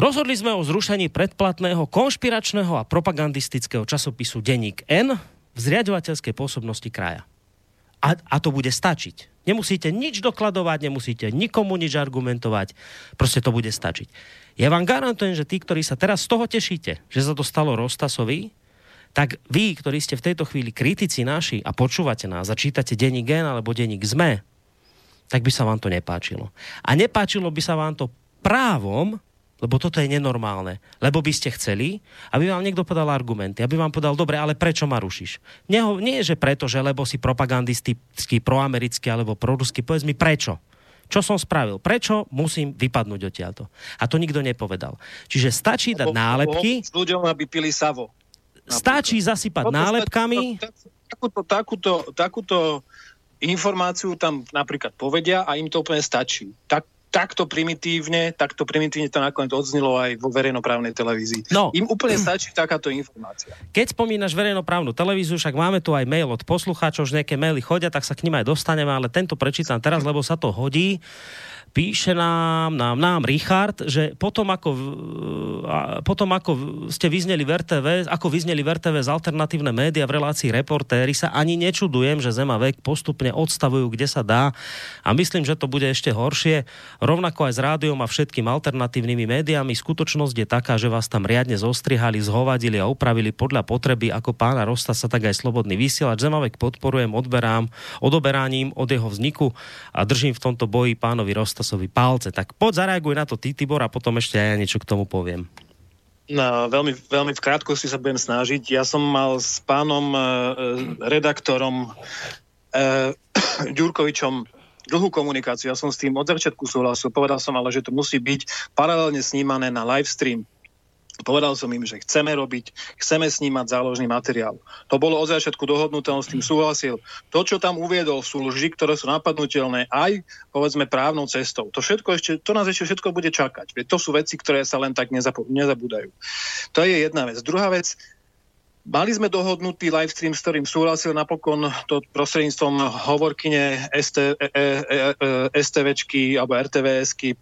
Rozhodli sme o zrušení predplatného konšpiračného a propagandistického časopisu Denník N v zriadovateľskej pôsobnosti kraja. A, a to bude stačiť. Nemusíte nič dokladovať, nemusíte nikomu nič argumentovať, proste to bude stačiť. Ja vám garantujem, že tí, ktorí sa teraz z toho tešíte, že sa to stalo Rostasovi, tak vy, ktorí ste v tejto chvíli kritici naši a počúvate nás a čítate denní gen alebo denník ZME, tak by sa vám to nepáčilo. A nepáčilo by sa vám to právom, lebo toto je nenormálne. Lebo by ste chceli, aby vám niekto podal argumenty, aby vám podal, dobre, ale prečo ma rušíš? Nie, nie je, že preto, že lebo si propagandistický, proamerický alebo proruský, povedz mi prečo. Čo som spravil? Prečo musím vypadnúť odtiaľto? A to nikto nepovedal. Čiže stačí dať nálepky... ľuďom, aby pili savo. Stačí zasypať nálepkami... Takúto, takúto, takúto informáciu tam napríklad povedia a im to úplne stačí. Tak, takto primitívne, takto primitívne to nakoniec odznilo aj vo verejnoprávnej televízii. No. Im úplne stačí takáto informácia. Keď spomínaš verejnoprávnu televíziu, však máme tu aj mail od poslucháčov, že nejaké maily chodia, tak sa k ním aj dostaneme, ale tento prečítam teraz, lebo sa to hodí píše nám, nám, nám Richard, že potom ako, potom ako ste vyzneli v RTV, ako vyzneli v RTV z alternatívne média v relácii reportéry, sa ani nečudujem, že Zema vek postupne odstavujú, kde sa dá a myslím, že to bude ešte horšie. Rovnako aj s rádiom a všetkým alternatívnymi médiami. Skutočnosť je taká, že vás tam riadne zostrihali, zhovadili a upravili podľa potreby ako pána Rosta sa tak aj slobodný vysielač. Zemavek podporujem, odberám, odoberaním od jeho vzniku a držím v tomto boji pánovi Rosta Rostasovi palce. Tak poď zareaguj na to ty, Tibor, a potom ešte aj ja niečo k tomu poviem. No, veľmi, veľmi v krátkosti sa budem snažiť. Ja som mal s pánom e, redaktorom e, Ďurkovičom dlhú komunikáciu. Ja som s tým od začiatku súhlasil. Povedal som ale, že to musí byť paralelne snímané na live stream. Povedal som im, že chceme robiť, chceme snímať záložný materiál. To bolo od začiatku dohodnuté, on s tým súhlasil. To, čo tam uviedol, sú lži, ktoré sú napadnutelné aj, povedzme, právnou cestou. To všetko ešte, to nás ešte všetko bude čakať. To sú veci, ktoré sa len tak nezabúdajú. To je jedna vec. Druhá vec, Mali sme dohodnutý livestream, s ktorým súhlasil napokon to prostredníctvom hovorkyne ST, e, e, e, e STVčky alebo RTVSky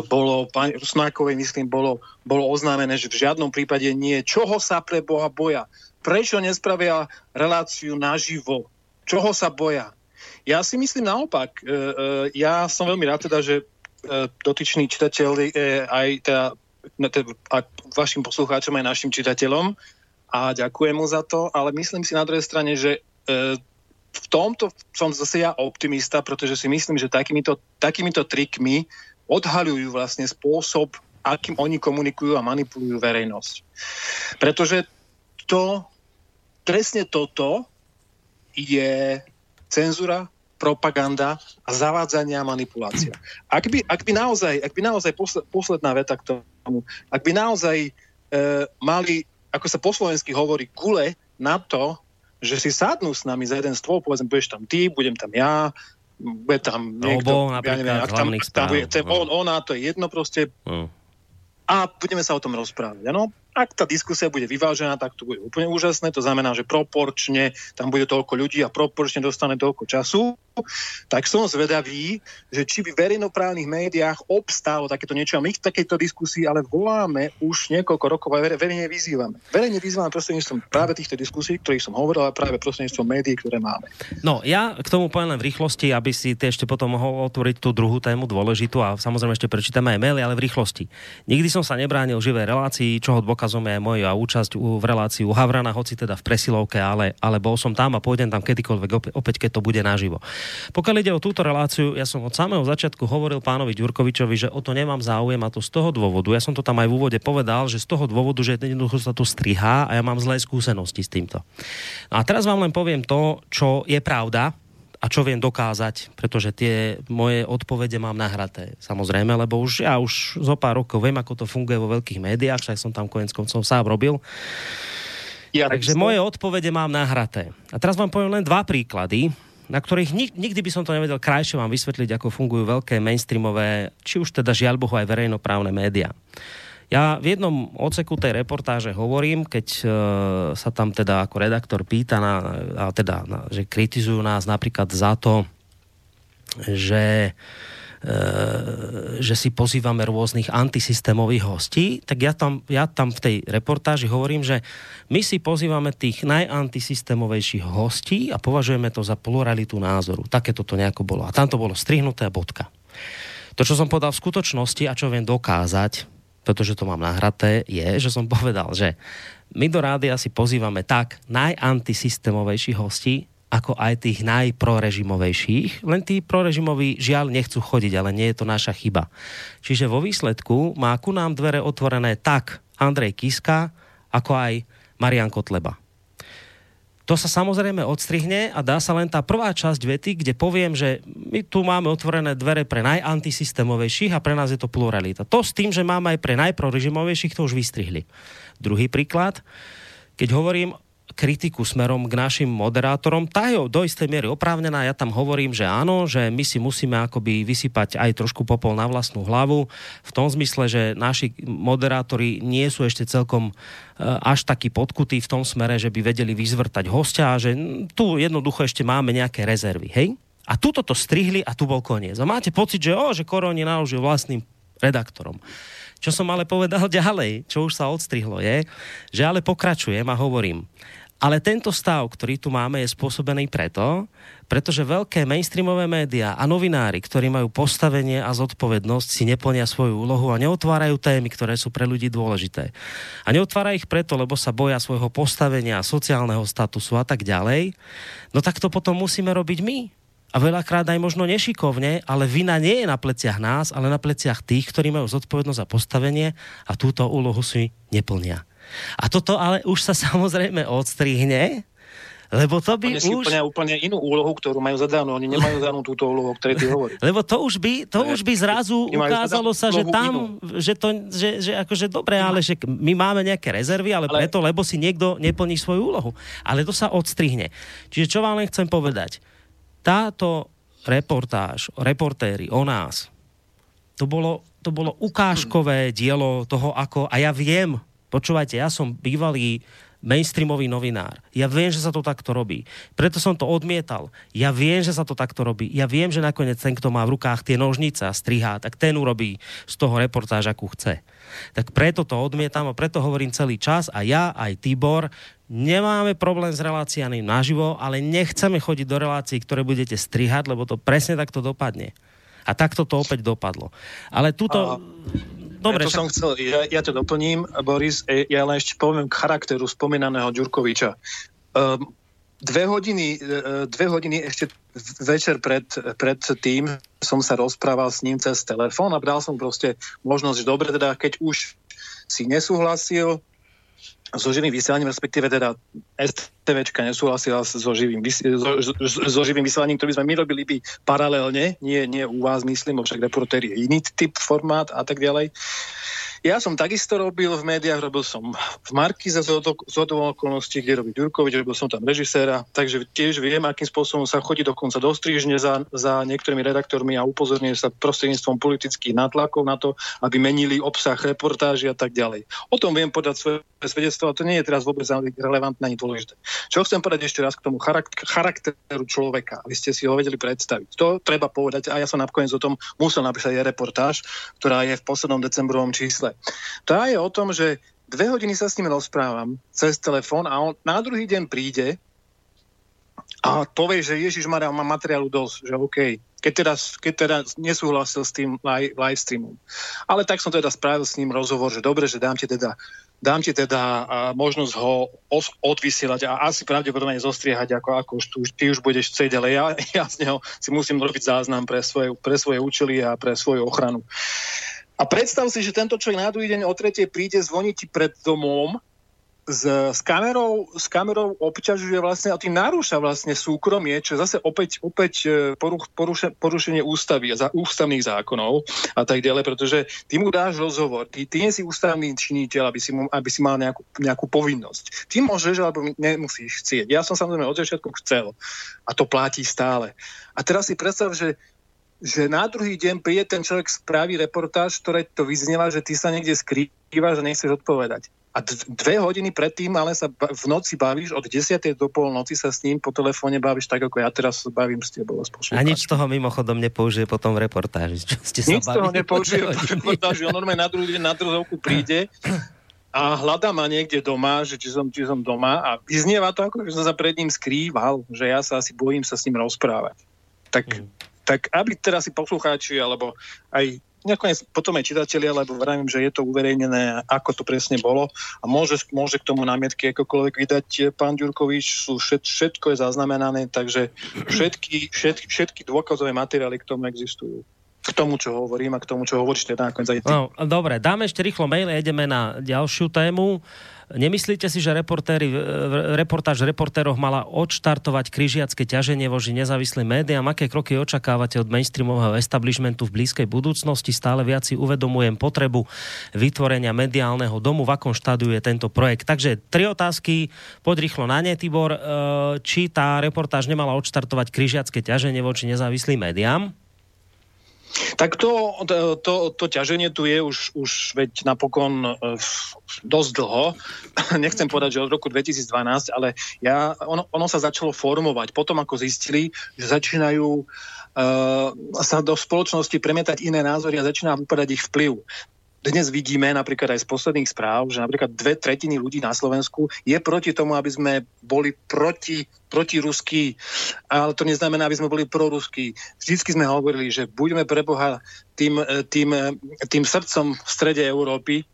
bolo, pani Rusnákovej, myslím, bolo, bolo oznámené, že v žiadnom prípade nie. Čoho sa pre Boha boja? Prečo nespravia reláciu naživo? Čoho sa boja? Ja si myslím naopak. E, e, ja som veľmi rád teda, že e, dotyčný čitateľ aj teda, a vašim poslucháčom aj našim čitateľom a ďakujem mu za to, ale myslím si na druhej strane, že v tomto som zase ja optimista, pretože si myslím, že takýmito, takýmito trikmi odhaľujú vlastne spôsob, akým oni komunikujú a manipulujú verejnosť. Pretože to, presne toto je cenzura, propaganda a zavádzania a manipulácia. Ak by, ak by naozaj, ak by naozaj posled, posledná veta k tomu, ak by naozaj e, mali, ako sa po slovensky hovorí, gule na to, že si sadnú s nami za jeden stôl, povedzme, budeš tam ty, budem tam ja, bude tam niekto, Obo, ja neviem, ak tam, tam bude, on, ona, to je jedno proste. No. A budeme sa o tom rozprávať. Ano? Ak tá diskusia bude vyvážená, tak to bude úplne úžasné. To znamená, že proporčne tam bude toľko ľudí a proporčne dostane toľko času. Tak som zvedavý, že či by v verejnoprávnych médiách obstálo takéto niečo. A my v takejto diskusii ale voláme už niekoľko rokov a verejne vyzývame. Verejne vyzývame prostredníctvom práve týchto diskusí, ktorých som hovoril, a práve prostredníctvom médií, ktoré máme. No, ja k tomu poviem len v rýchlosti, aby si ty ešte potom mohol otvoriť tú druhú tému dôležitú a samozrejme ešte prečítame aj maily, ale v rýchlosti. Nikdy som sa nebránil živej relácii, čoho dôkazom je aj moja účasť v relácii u Havrana, hoci teda v presilovke, ale, ale bol som tam a pôjdem tam kedykoľvek opäť, keď to bude naživo. Pokiaľ ide o túto reláciu, ja som od samého začiatku hovoril pánovi Ďurkovičovi, že o to nemám záujem a to z toho dôvodu. Ja som to tam aj v úvode povedal, že z toho dôvodu, že jednoducho sa to strihá a ja mám zlé skúsenosti s týmto. A teraz vám len poviem to, čo je pravda, a čo viem dokázať, pretože tie moje odpovede mám nahraté, samozrejme, lebo už ja už zo pár rokov viem, ako to funguje vo veľkých médiách, však som tam konec koncov sám robil. Ja, Takže moje odpovede mám nahraté. A teraz vám poviem len dva príklady, na ktorých nik- nikdy by som to nevedel krajšie vám vysvetliť, ako fungujú veľké mainstreamové, či už teda žiaľ Bohu aj verejnoprávne médiá. Ja v jednom oceku tej reportáže hovorím, keď e, sa tam teda ako redaktor pýta, na, a teda, na, že kritizujú nás napríklad za to, že e, že si pozývame rôznych antisystémových hostí, tak ja tam, ja tam v tej reportáži hovorím, že my si pozývame tých najantisystémovejších hostí a považujeme to za pluralitu názoru. Také toto nejako bolo. A tam to bolo strihnuté bodka. To, čo som povedal v skutočnosti a čo viem dokázať, pretože to mám nahraté, je, že som povedal, že my do rády asi pozývame tak najantisystémovejších hostí, ako aj tých najprorežimovejších. Len tí prorežimoví žiaľ nechcú chodiť, ale nie je to naša chyba. Čiže vo výsledku má ku nám dvere otvorené tak Andrej Kiska, ako aj Marian Kotleba. To sa samozrejme odstrihne a dá sa len tá prvá časť vety, kde poviem, že my tu máme otvorené dvere pre najantisystémovejších a pre nás je to pluralita. To s tým, že máme aj pre najprorežimovejších, to už vystrihli. Druhý príklad, keď hovorím kritiku smerom k našim moderátorom, tá je do istej miery oprávnená. Ja tam hovorím, že áno, že my si musíme akoby vysypať aj trošku popol na vlastnú hlavu, v tom zmysle, že naši moderátori nie sú ešte celkom e, až taký podkutí v tom smere, že by vedeli vyzvrtať hostia a že tu jednoducho ešte máme nejaké rezervy, hej? A tuto to strihli a tu bol koniec. A máte pocit, že, o, že Koroni naložil vlastným redaktorom. Čo som ale povedal ďalej, čo už sa odstrihlo, je, že ale pokračujem a hovorím, ale tento stav, ktorý tu máme, je spôsobený preto, pretože veľké mainstreamové médiá a novinári, ktorí majú postavenie a zodpovednosť, si neplnia svoju úlohu a neotvárajú témy, ktoré sú pre ľudí dôležité. A neotvárajú ich preto, lebo sa boja svojho postavenia, sociálneho statusu a tak ďalej. No tak to potom musíme robiť my. A veľakrát aj možno nešikovne, ale vina nie je na pleciach nás, ale na pleciach tých, ktorí majú zodpovednosť za postavenie a túto úlohu si neplnia. A toto ale už sa samozrejme odstrihne, lebo to by Oni už... Úplne, úplne inú úlohu, ktorú majú zadanú. Oni nemajú zadanú túto úlohu, o ktorej ty hovoríš. Lebo to už by, to už by zrazu ukázalo sa, že tam, inú. že to, že, že akože dobre, ale že my máme nejaké rezervy, ale, ale preto, lebo si niekto neplní svoju úlohu. Ale to sa odstrihne. Čiže čo vám len chcem povedať? Táto reportáž, reportéry o nás, to bolo, to bolo ukážkové dielo toho, ako, a ja viem, Počúvajte, ja som bývalý mainstreamový novinár. Ja viem, že sa to takto robí. Preto som to odmietal. Ja viem, že sa to takto robí. Ja viem, že nakoniec ten, kto má v rukách tie nožnice a strihá, tak ten urobí z toho reportáž, akú chce. Tak preto to odmietam a preto hovorím celý čas a ja, aj Tibor, nemáme problém s reláciami naživo, ale nechceme chodiť do relácií, ktoré budete strihať, lebo to presne takto dopadne. A takto to opäť dopadlo. Ale tuto... A Dobre, ja to som chcel, ja, ja to doplním, Boris, e, ja len ešte poviem k charakteru spomínaného Ďurkoviča. Um, dve hodiny, e, dve hodiny ešte večer pred, pred tým som sa rozprával s ním cez telefón a dal som proste možnosť, že dobre, teda keď už si nesúhlasil, so živým vysielaním, respektíve teda STVčka nesúhlasila so živým, so, so živým vysielaním, ktorý sme my robili by paralelne, nie, nie u vás, myslím, však reportéri je iný typ formát a tak ďalej. Ja som takisto robil v médiách, robil som v Markize z hodovou okolností, kde robí Ďurkovič, robil som tam režiséra, takže tiež viem, akým spôsobom sa chodí dokonca do strižne za, za niektorými redaktormi a upozorňuje sa prostredníctvom politických nátlakov na to, aby menili obsah reportáži a tak ďalej. O tom viem podať svoje svedectvo a to nie je teraz vôbec relevantné ani dôležité. Čo chcem povedať ešte raz k tomu charakteru človeka, aby ste si ho vedeli predstaviť. To treba povedať a ja som nakoniec o tom musel napísať aj reportáž, ktorá je v poslednom decembrovom čísle. Tá je o tom, že dve hodiny sa s ním rozprávam cez telefón a on na druhý deň príde a povie, že Ježiš Maria má materiálu dosť, že OK, keď teda, keď teda nesúhlasil s tým live, live streamom. Ale tak som teda spravil s ním rozhovor, že dobre, že dám ti teda, dám ti teda a, možnosť ho os, odvysielať a asi pravdepodobne zostriehať, ako, ako už, tu, ty už budeš chcieť, ale ja, ja z neho si musím robiť záznam pre svoje, pre svoje účely a pre svoju ochranu. A predstav si, že tento človek na druhý deň o tretej príde, zvoní ti pred domom s, s, kamerou, s kamerou obťažuje vlastne a tým narúša vlastne súkromie, čo zase opäť, opäť e, poruch, poruše, porušenie ústavy, za, ústavných zákonov a tak ďalej, pretože ty mu dáš rozhovor, ty, ty nie si ústavný činiteľ, aby si, mu, aby si mal nejakú, nejakú povinnosť. Ty môžeš, alebo nemusíš chcieť. Ja som samozrejme od začiatku chcel a to platí stále. A teraz si predstav, že že na druhý deň príde ten človek spraví reportáž, ktoré to vyznieva, že ty sa niekde skrývaš a nechceš odpovedať. A dve hodiny predtým ale sa v noci bavíš, od 10. do polnoci sa s ním po telefóne bavíš tak, ako ja teraz bavím s tebou. A nič z toho mimochodom nepoužije potom v reportáži. Čo ste nič z toho nepoužije v reportáži. On normálne na druhý deň na druhovku príde a hľadá ma niekde doma, že či som, či som doma a vyznieva to, ako že som sa pred ním skrýval, že ja sa asi bojím sa s ním rozprávať. Tak mm tak aby teda si poslucháči, alebo aj nakoniec potom aj čitatelia, lebo vravím, že je to uverejnené, ako to presne bolo a môže, môže k tomu námietky akokoľvek vydať pán Ďurkovič, sú všet, všetko je zaznamenané, takže všetky, všetky, všetky dôkazové materiály k tomu existujú k tomu, čo hovorím a k tomu, čo hovoríš teda nakoniec aj ty. No, dobre, dáme ešte rýchlo mail a ideme na ďalšiu tému. Nemyslíte si, že reportéry, reportáž reportérov mala odštartovať križiacké ťaženie voži nezávislým médiám? Aké kroky očakávate od mainstreamového establishmentu v blízkej budúcnosti? Stále viac si uvedomujem potrebu vytvorenia mediálneho domu. V akom štádiu je tento projekt? Takže tri otázky. Poď rýchlo na ne, Tibor. E, či tá reportáž nemala odštartovať križiacké ťaženie voči nezávislým médiám? Tak to, to, to ťaženie tu je už, už veď napokon uh, dosť dlho. Nechcem povedať, že od roku 2012, ale ja, ono, ono sa začalo formovať. Potom, ako zistili, že začínajú uh, sa do spoločnosti premietať iné názory a začína vypadať ich vplyv dnes vidíme napríklad aj z posledných správ, že napríklad dve tretiny ľudí na Slovensku je proti tomu, aby sme boli proti, proti ruský, ale to neznamená, aby sme boli proruskí. Vždycky sme hovorili, že buďme pre Boha tým, tým, tým srdcom v strede Európy,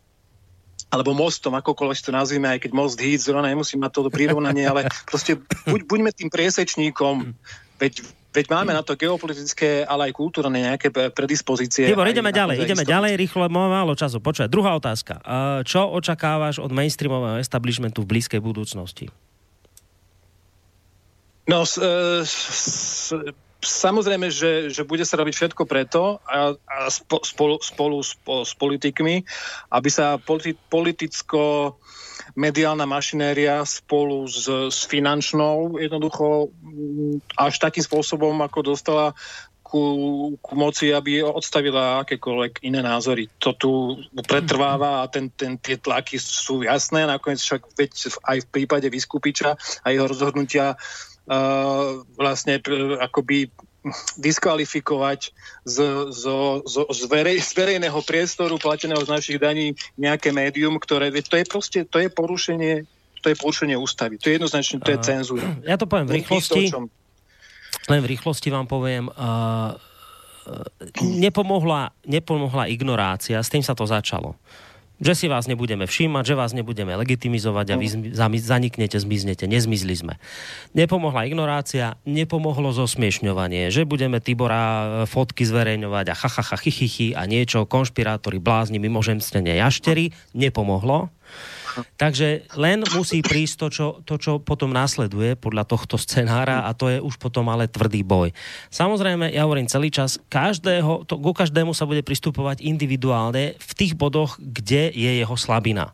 alebo mostom, akokoľvek to nazvime, aj keď most hít, zrovna nemusím mať toto prirovnanie, ale proste buď, buďme tým priesečníkom, veď Veď máme na to geopolitické, ale aj kultúrne nejaké predispozície. Tibor, ideme ďalej, ideme ďalej, rýchlo, máme málo času. Počuaj, druhá otázka. Čo očakávaš od mainstreamového establishmentu v blízkej budúcnosti? No, s, e, s, samozrejme, že, že bude sa robiť všetko preto a, a spo, spolu, spolu s, s politikmi, aby sa politi, politicko mediálna mašinéria spolu s, s finančnou jednoducho mm, až takým spôsobom, ako dostala ku, ku moci, aby odstavila akékoľvek iné názory. To tu pretrváva a ten, ten, tie tlaky sú jasné. Nakoniec však veď aj v prípade Vyskupiča a jeho rozhodnutia uh, vlastne akoby diskvalifikovať z, z, z, z, verej, z verejného priestoru plateného z našich daní nejaké médium, ktoré to je proste, to je porušenie to je porušenie ústavy. To je jednoznačne, to je cenzúra. Ja to poviem v rýchlosti. Len v rýchlosti vám poviem, uh, nepomohla, nepomohla ignorácia, s tým sa to začalo že si vás nebudeme všímať, že vás nebudeme legitimizovať a vy zaniknete, zmiznete. Nezmizli sme. Nepomohla ignorácia, nepomohlo zosmiešňovanie, že budeme Tibora e, fotky zverejňovať a chachacha, chichychy a niečo, konšpirátori, blázni, mimožemstenie, jaštery. Nepomohlo. Takže len musí prísť to čo, to, čo potom následuje podľa tohto scenára a to je už potom ale tvrdý boj. Samozrejme, ja hovorím celý čas, každého, to, ku každému sa bude pristupovať individuálne v tých bodoch, kde je jeho slabina.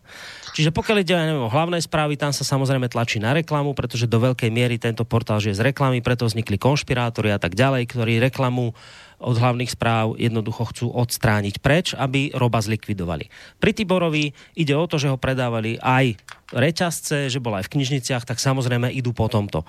Čiže pokiaľ ide ja neviem, o hlavné správy, tam sa samozrejme tlačí na reklamu, pretože do veľkej miery tento portál žije z reklamy, preto vznikli konšpirátori a tak ďalej, ktorí reklamu od hlavných správ jednoducho chcú odstrániť preč, aby Roba zlikvidovali. Pri Tiborovi ide o to, že ho predávali aj reťazce, že bol aj v knižniciach, tak samozrejme idú po tomto.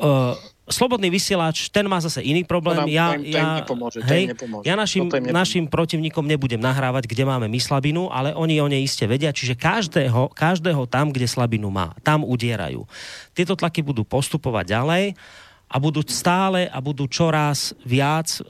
Uh, slobodný vysielač, ten má zase iný problém. ja, ten, ja, nepomôže, hej, nepomôže. ja našim, našim protivníkom nebudem nahrávať, kde máme my slabinu, ale oni o nej iste vedia, čiže každého, každého tam, kde slabinu má, tam udierajú. Tieto tlaky budú postupovať ďalej a budú stále a budú čoraz viac e,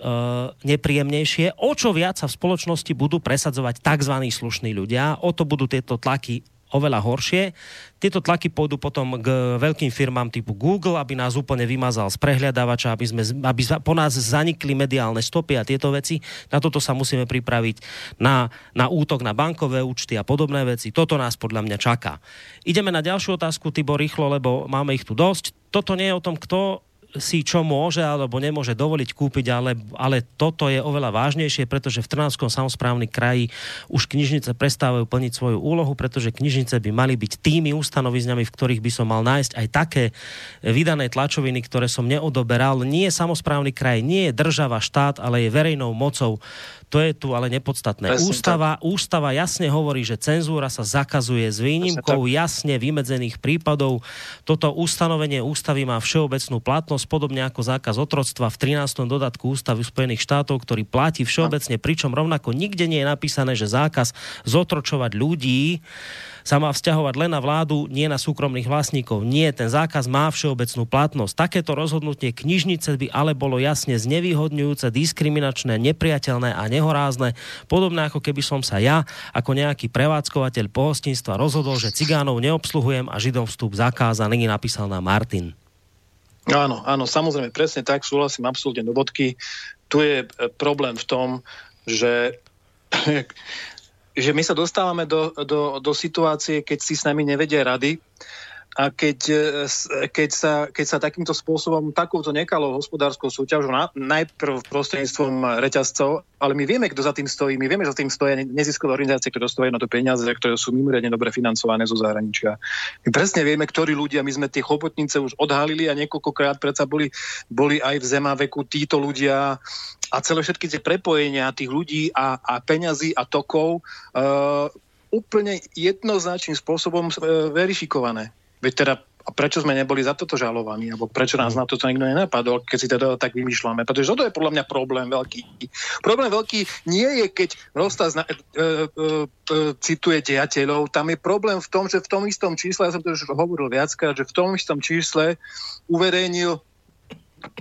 nepríjemnejšie. O čo viac sa v spoločnosti budú presadzovať tzv. slušní ľudia, o to budú tieto tlaky oveľa horšie. Tieto tlaky pôjdu potom k veľkým firmám typu Google, aby nás úplne vymazal z prehľadávača, aby, sme, aby po nás zanikli mediálne stopy a tieto veci. Na toto sa musíme pripraviť na, na útok na bankové účty a podobné veci. Toto nás podľa mňa čaká. Ideme na ďalšiu otázku, Tibor, rýchlo, lebo máme ich tu dosť. Toto nie je o tom, kto si čo môže alebo nemôže dovoliť kúpiť, ale, ale toto je oveľa vážnejšie, pretože v Trnavskom samozprávny kraji už knižnice prestávajú plniť svoju úlohu, pretože knižnice by mali byť tými ustanovizňami, v ktorých by som mal nájsť aj také vydané tlačoviny, ktoré som neodoberal. Nie je samozprávny kraj, nie je država, štát, ale je verejnou mocou to je tu ale nepodstatné. ústava, ústava jasne hovorí, že cenzúra sa zakazuje s výnimkou jasne vymedzených prípadov. Toto ustanovenie ústavy má všeobecnú platnosť, podobne ako zákaz otroctva v 13. dodatku ústavy Spojených štátov, ktorý platí všeobecne, pričom rovnako nikde nie je napísané, že zákaz zotročovať ľudí sa má vzťahovať len na vládu, nie na súkromných vlastníkov. Nie, ten zákaz má všeobecnú platnosť. Takéto rozhodnutie knižnice by ale bolo jasne znevýhodňujúce, diskriminačné, nepriateľné a nehorázne. Podobne ako keby som sa ja, ako nejaký prevádzkovateľ pohostinstva rozhodol, že cigánov neobsluhujem a židom vstup zakázaný, napísal na Martin. Áno, áno, samozrejme, presne tak, súhlasím absolútne do bodky. Tu je e, problém v tom, že že my sa dostávame do, do, do situácie, keď si s nami nevedia rady a keď, e, keď, sa, keď sa takýmto spôsobom, takouto nekalou hospodárskou súťažou, na, najprv prostredníctvom reťazcov, ale my vieme, kto za tým stojí, my vieme, že za tým stojí neziskové organizácie, ktoré stojí na to peniaze, ktoré sú mimoriadne dobre financované zo zahraničia. My presne vieme, ktorí ľudia, my sme tie chobotnice už odhalili a niekoľkokrát predsa boli, boli aj v zemaveku títo ľudia a celé všetky tie prepojenia tých ľudí a, a peňazí a tokov uh, úplne jednoznačným spôsobom uh, verifikované. Veď teda a prečo sme neboli za toto žalovaní, alebo prečo nás na toto nikto nenapadol, keď si teda tak vymýšľame. Pretože toto je podľa mňa problém veľký. Problém veľký nie je, keď Rostas e, e, e, cituje dejateľov, tam je problém v tom, že v tom istom čísle, ja som to už hovoril viackrát, že v tom istom čísle uverejnil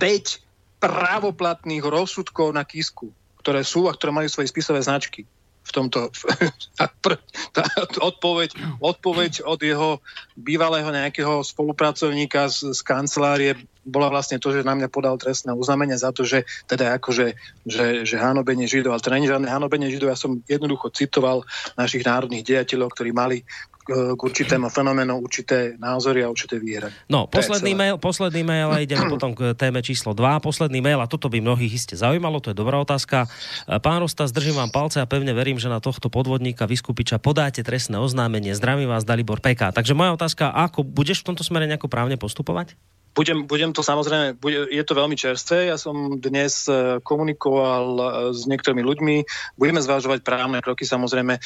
5 právoplatných rozsudkov na Kisku, ktoré sú a ktoré majú svoje spisové značky v tomto tá odpoveď, odpoveď od jeho bývalého nejakého spolupracovníka z, z kancelárie bola vlastne to, že na mňa podal trestné uznamenie za to, že teda akože, že, že hanobenie židov, ale to není žiadne hanobenie židov, ja som jednoducho citoval našich národných dejateľov, ktorí mali k určitému fenoménu určité názory a určité výhrady. No, posledný mail, posledný mail a ideme potom k téme číslo 2. Posledný mail, a toto by mnohých iste zaujímalo, to je dobrá otázka. Pán Rosta, zdržím vám palce a pevne verím, že na tohto podvodníka Vyskupiča podáte trestné oznámenie. Zdravím vás, Dalibor PK. Takže moja otázka, ako budeš v tomto smere nejako právne postupovať? Budem, budem to samozrejme, bude, je to veľmi čerstvé. Ja som dnes e, komunikoval e, s niektorými ľuďmi. Budeme zvážovať právne kroky samozrejme. E,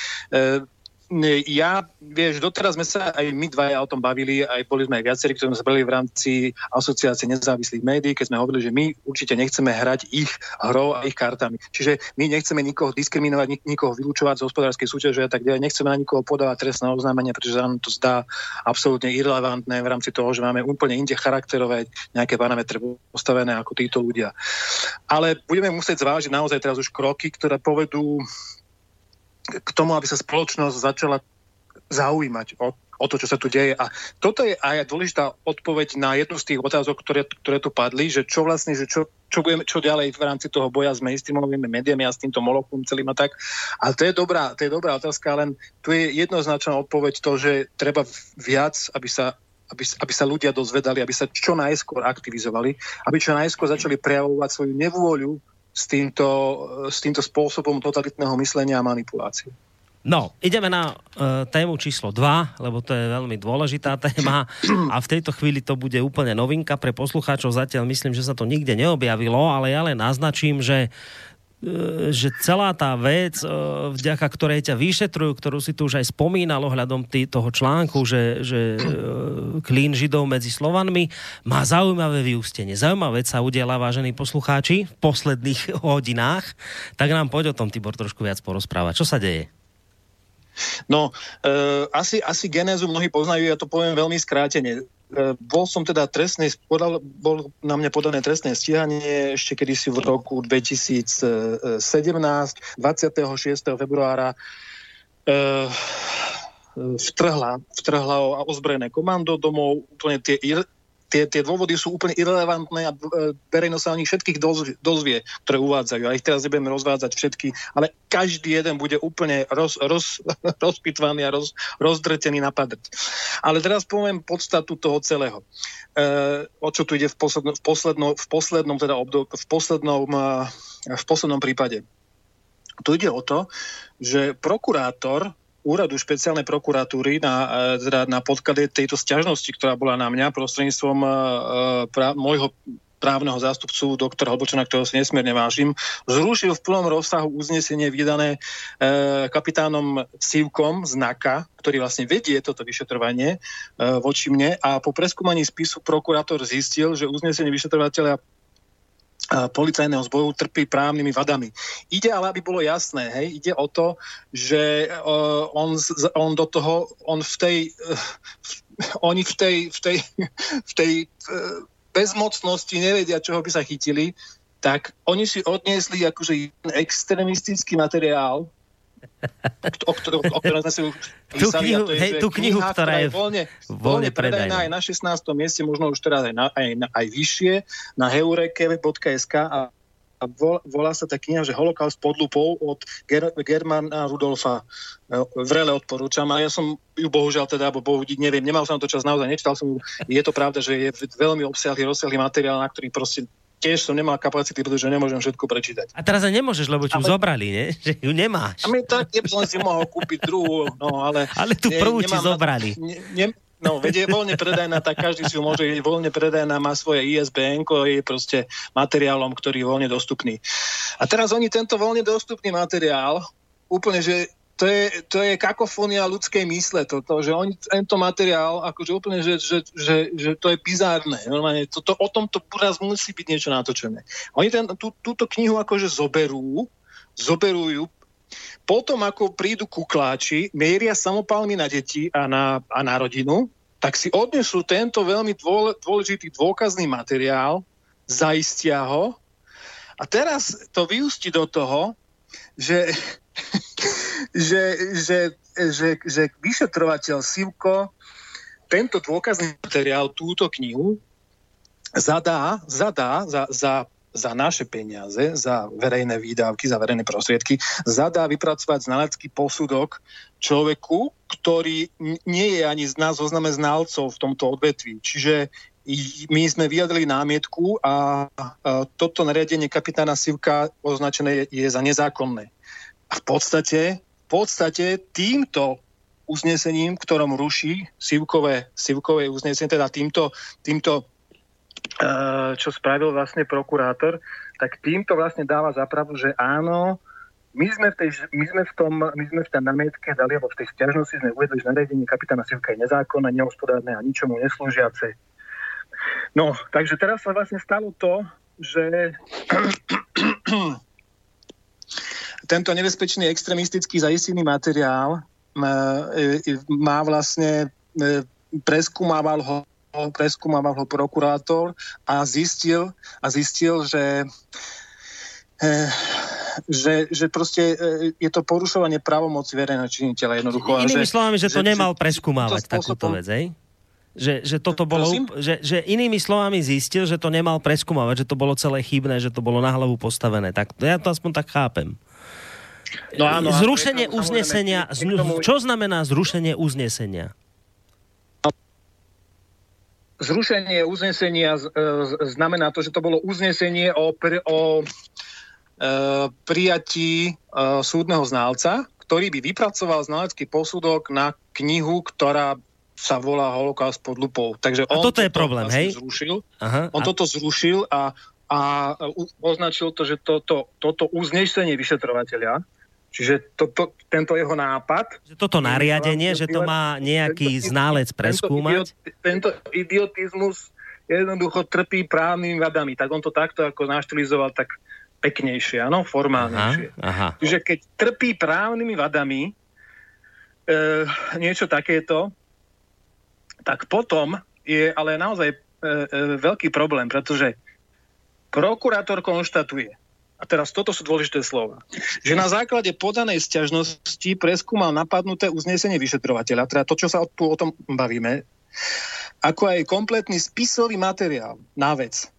ja, vieš, doteraz sme sa aj my dvaja o tom bavili, aj boli sme aj viacerí, ktorí sme sa v rámci asociácie nezávislých médií, keď sme hovorili, že my určite nechceme hrať ich hrou a ich kartami. Čiže my nechceme nikoho diskriminovať, nik- nikoho vylúčovať z hospodárskej súťaže a tak ďalej. Nechceme na nikoho podávať trestné oznámenie, pretože nám to zdá absolútne irrelevantné v rámci toho, že máme úplne inde charakterové nejaké parametre postavené ako títo ľudia. Ale budeme musieť zvážiť naozaj teraz už kroky, ktoré povedú k tomu, aby sa spoločnosť začala zaujímať o, o to, čo sa tu deje. A toto je aj dôležitá odpoveď na jednu z tých otázok, ktoré, ktoré tu padli, že čo vlastne, že čo, čo, budeme, čo ďalej v rámci toho boja s mainstreamovými médiami a s týmto molokom celým a tak. Ale to je dobrá, to je dobrá otázka, len tu je jednoznačná odpoveď to, že treba viac, aby sa aby, aby sa ľudia dozvedali, aby sa čo najskôr aktivizovali, aby čo najskôr začali prejavovať svoju nevôľu s týmto, s týmto spôsobom totalitného myslenia a manipulácie. No, ideme na uh, tému číslo 2, lebo to je veľmi dôležitá téma a v tejto chvíli to bude úplne novinka pre poslucháčov. Zatiaľ myslím, že sa to nikde neobjavilo, ale ja len naznačím, že že celá tá vec, e, vďaka ktorej ťa vyšetrujú, ktorú si tu už aj spomínal ohľadom tý, toho článku, že, že e, klín židov medzi Slovanmi, má zaujímavé vyústenie. Zaujímavá vec sa udiela, vážení poslucháči, v posledných hodinách. Tak nám poď o tom, Tibor, trošku viac porozprávať. Čo sa deje? No, e, asi, asi genézu mnohí poznajú, ja to poviem veľmi skrátene. E, bol som teda trestný, podal, bol na mňa podané trestné stíhanie ešte kedysi v roku 2017, 26. februára e, vtrhla, vtrhla ozbrojené komando domov, úplne tie tie, tie dôvody sú úplne irrelevantné a e, verejnosť sa o nich všetkých dozvie, dozvie, ktoré uvádzajú. A ich teraz nebudeme rozvádzať všetky, ale každý jeden bude úplne roz, roz, rozpitvaný a roz, rozdrtený na padrť. Ale teraz poviem podstatu toho celého. E, o čo tu ide v, posledno, v, posledno, v poslednom teda obdob, v poslednom, e, v poslednom prípade. Tu ide o to, že prokurátor úradu špeciálnej prokuratúry na, e, teda na podklade tejto sťažnosti, ktorá bola na mňa prostredníctvom uh, pra, môjho právneho zástupcu doktora Hlbočana, ktorého si nesmierne vážim, zrušil v plnom rozsahu uznesenie vydané e, kapitánom Sivkom z NAKA, ktorý vlastne vedie toto vyšetrovanie e, voči mne. A po preskúmaní spisu prokurátor zistil, že uznesenie vyšetrovateľa policajného zboju trpí právnymi vadami. Ide ale, aby bolo jasné, hej, ide o to, že uh, on, on do toho, on v tej, uh, oni v tej, v tej, v tej uh, bezmocnosti nevedia, čoho by sa chytili, tak oni si odniesli akože jeden extremistický materiál, o, ktorom, o ktorom sme si tú knihu, je, hej, tú knihu, kniha, ktorá je voľne, voľne predajná aj na 16. mieste, možno už teraz aj, na, aj, na, aj vyššie, na heureke.sk a a volá sa tá kniha, že Holokaust pod lupou od Ger- Germana Rudolfa. E, vrele odporúčam a ja som ju bohužiaľ teda, alebo bohu, neviem, nemal som to čas naozaj, nečítal som ju. Je to pravda, že je veľmi obsiahly, rozsiahly materiál, na ktorý proste tiež som nemal kapacity, pretože nemôžem všetko prečítať. A teraz aj nemôžeš, lebo ti ju zobrali, nie? Že ju nemáš. A my tak, som si mohol kúpiť druhú, no ale... Ale tú prvú ti zobrali. Ne, ne, No, veď je voľne predajná, tak každý si ju môže, je voľne predajná, má svoje ISBN, je proste materiálom, ktorý je voľne dostupný. A teraz oni tento voľne dostupný materiál, úplne, že to je, to je kakofónia ľudskej mysle, toto, že oni tento materiál, akože úplne, že, že, že, že to je bizárne. Normálne, to, to, o tomto raz musí byť niečo natočené. Oni ten, tú, túto knihu akože zoberú, ju, potom ako prídu kukláči, mieria samopalmi na deti a na, a na rodinu, tak si odnesú tento veľmi dôležitý dôkazný materiál, zaistia ho a teraz to vyústi do toho, že že, že, že, že vyšetrovateľ Sivko tento dôkazný materiál, túto knihu, zadá, zadá za, za, za naše peniaze, za verejné výdavky, za verejné prostriedky, zadá vypracovať znalecký posudok človeku, ktorý nie je ani z nás zozname znalcov v tomto odvetví. Čiže my sme vyjadrili námietku a toto nariadenie kapitána Sivka označené je za nezákonné. V podstate v podstate týmto uznesením, ktorom ruší Sivkové, Sivkové uznesenie, teda týmto, týmto uh, čo spravil vlastne prokurátor, tak týmto vlastne dáva zapravu, že áno, my sme v, tej, my sme v tom, my sme v tej namietke dali, alebo v tej stiažnosti sme uvedli, že nariadenie kapitána Sivka je nezákonné, nehospodárne a ničomu neslúžiace. No, takže teraz sa vlastne stalo to, že tento nebezpečný extremistický zaistený materiál e, e, má vlastne, e, preskúmával ho preskúmával ho prokurátor a zistil, a zistil že, že, že proste je to porušovanie právomoci verejného činiteľa jednoducho. Inými že, slovami, že to že, nemal preskúmavať takúto vec, hej? Že, že toto bolo, že, že inými slovami zistil, že to nemal preskúmavať, že to bolo celé chybné, že to bolo na hlavu postavené. Tak ja to aspoň tak chápem. No áno, zrušenie áno, uznesenia, tomu... čo znamená zrušenie uznesenia? Zrušenie uznesenia e, znamená to, že to bolo uznesenie o, o e, prijatí e, súdneho ználca, ktorý by vypracoval znalecký posudok na knihu, ktorá sa volá Holokaust pod lupou. Takže on a toto je problém, vlastne hej? Zrušil. Aha, on a... toto zrušil a, a označil to, že toto, toto uznesenie vyšetrovateľa Čiže to, to, tento jeho nápad... Že toto nariadenie, že to má nejaký tento, ználec preskúmať? Tento, tento idiotizmus jednoducho trpí právnymi vadami. Tak on to takto ako naštilizoval tak peknejšie, áno, formálnejšie. Aha, aha. Čiže keď trpí právnymi vadami e, niečo takéto, tak potom je ale naozaj e, e, veľký problém, pretože prokurátor konštatuje, a teraz toto sú dôležité slova, že na základe podanej sťažnosti preskúmal napadnuté uznesenie vyšetrovateľa, teda to, čo sa o tom bavíme, ako aj kompletný spisový materiál na vec.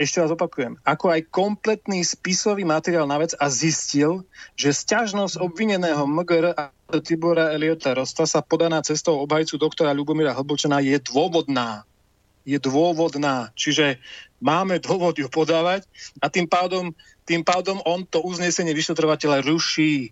Ešte raz opakujem. Ako aj kompletný spisový materiál na vec a zistil, že sťažnosť obvineného MGR a Tibora Eliota Rosta sa podaná cestou obhajcu doktora Ľubomíra Hlbočana je dôvodná. Je dôvodná. Čiže máme dôvod ju podávať a tým pádom tým pádom on to uznesenie vyšetrovateľa ruší.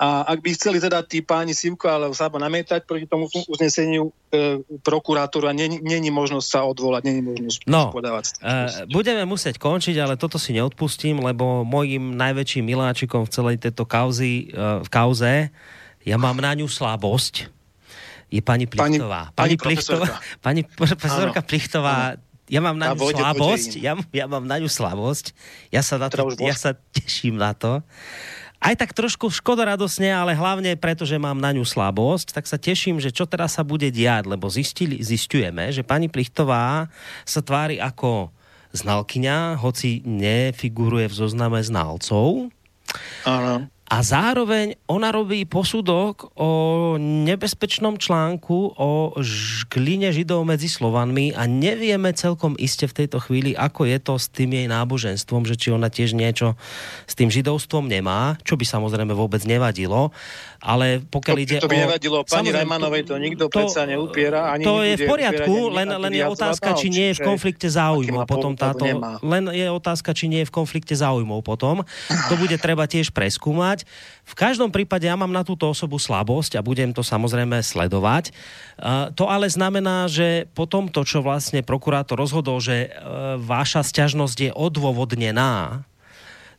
A ak by chceli teda tí páni Sivko alebo Sabo namietať proti tomu uzneseniu e, prokurátora, není možnosť sa odvolať, není možnosť no, podávať. E, budeme musieť končiť, ale toto si neodpustím, lebo môjim najväčším miláčikom v celej tejto kauzi, e, v kauze, ja mám na ňu slabosť, je pani Plichtová. Pani, pani, pani Plichtová, pani profesorka Plichtová ja mám na ňu slabosť, ja, ja mám na ňu slabosť, ja sa, na to, ja sa teším na to. Aj tak trošku škodoradosne, ale hlavne preto, že mám na ňu slabosť, tak sa teším, že čo teraz sa bude diať, lebo zistili, zistujeme, že pani Plichtová sa tvári ako znalkyňa, hoci nefiguruje v zozname znalcov. Áno a zároveň ona robí posudok o nebezpečnom článku o žkline židov medzi Slovanmi a nevieme celkom iste v tejto chvíli, ako je to s tým jej náboženstvom, že či ona tiež niečo s tým židovstvom nemá, čo by samozrejme vôbec nevadilo, ale pokiaľ to, ide to by o... nevadilo, pani Rajmanovej to nikto to, predsa neupiera. Ani to je v poriadku, len, len je otázka, či nie je v konflikte záujmov potom táto, len je otázka, či nie je v konflikte záujmov potom. To bude treba tiež preskúmať sledovať. V každom prípade ja mám na túto osobu slabosť a budem to samozrejme sledovať. To ale znamená, že potom to, čo vlastne prokurátor rozhodol, že e, váša sťažnosť je odôvodnená,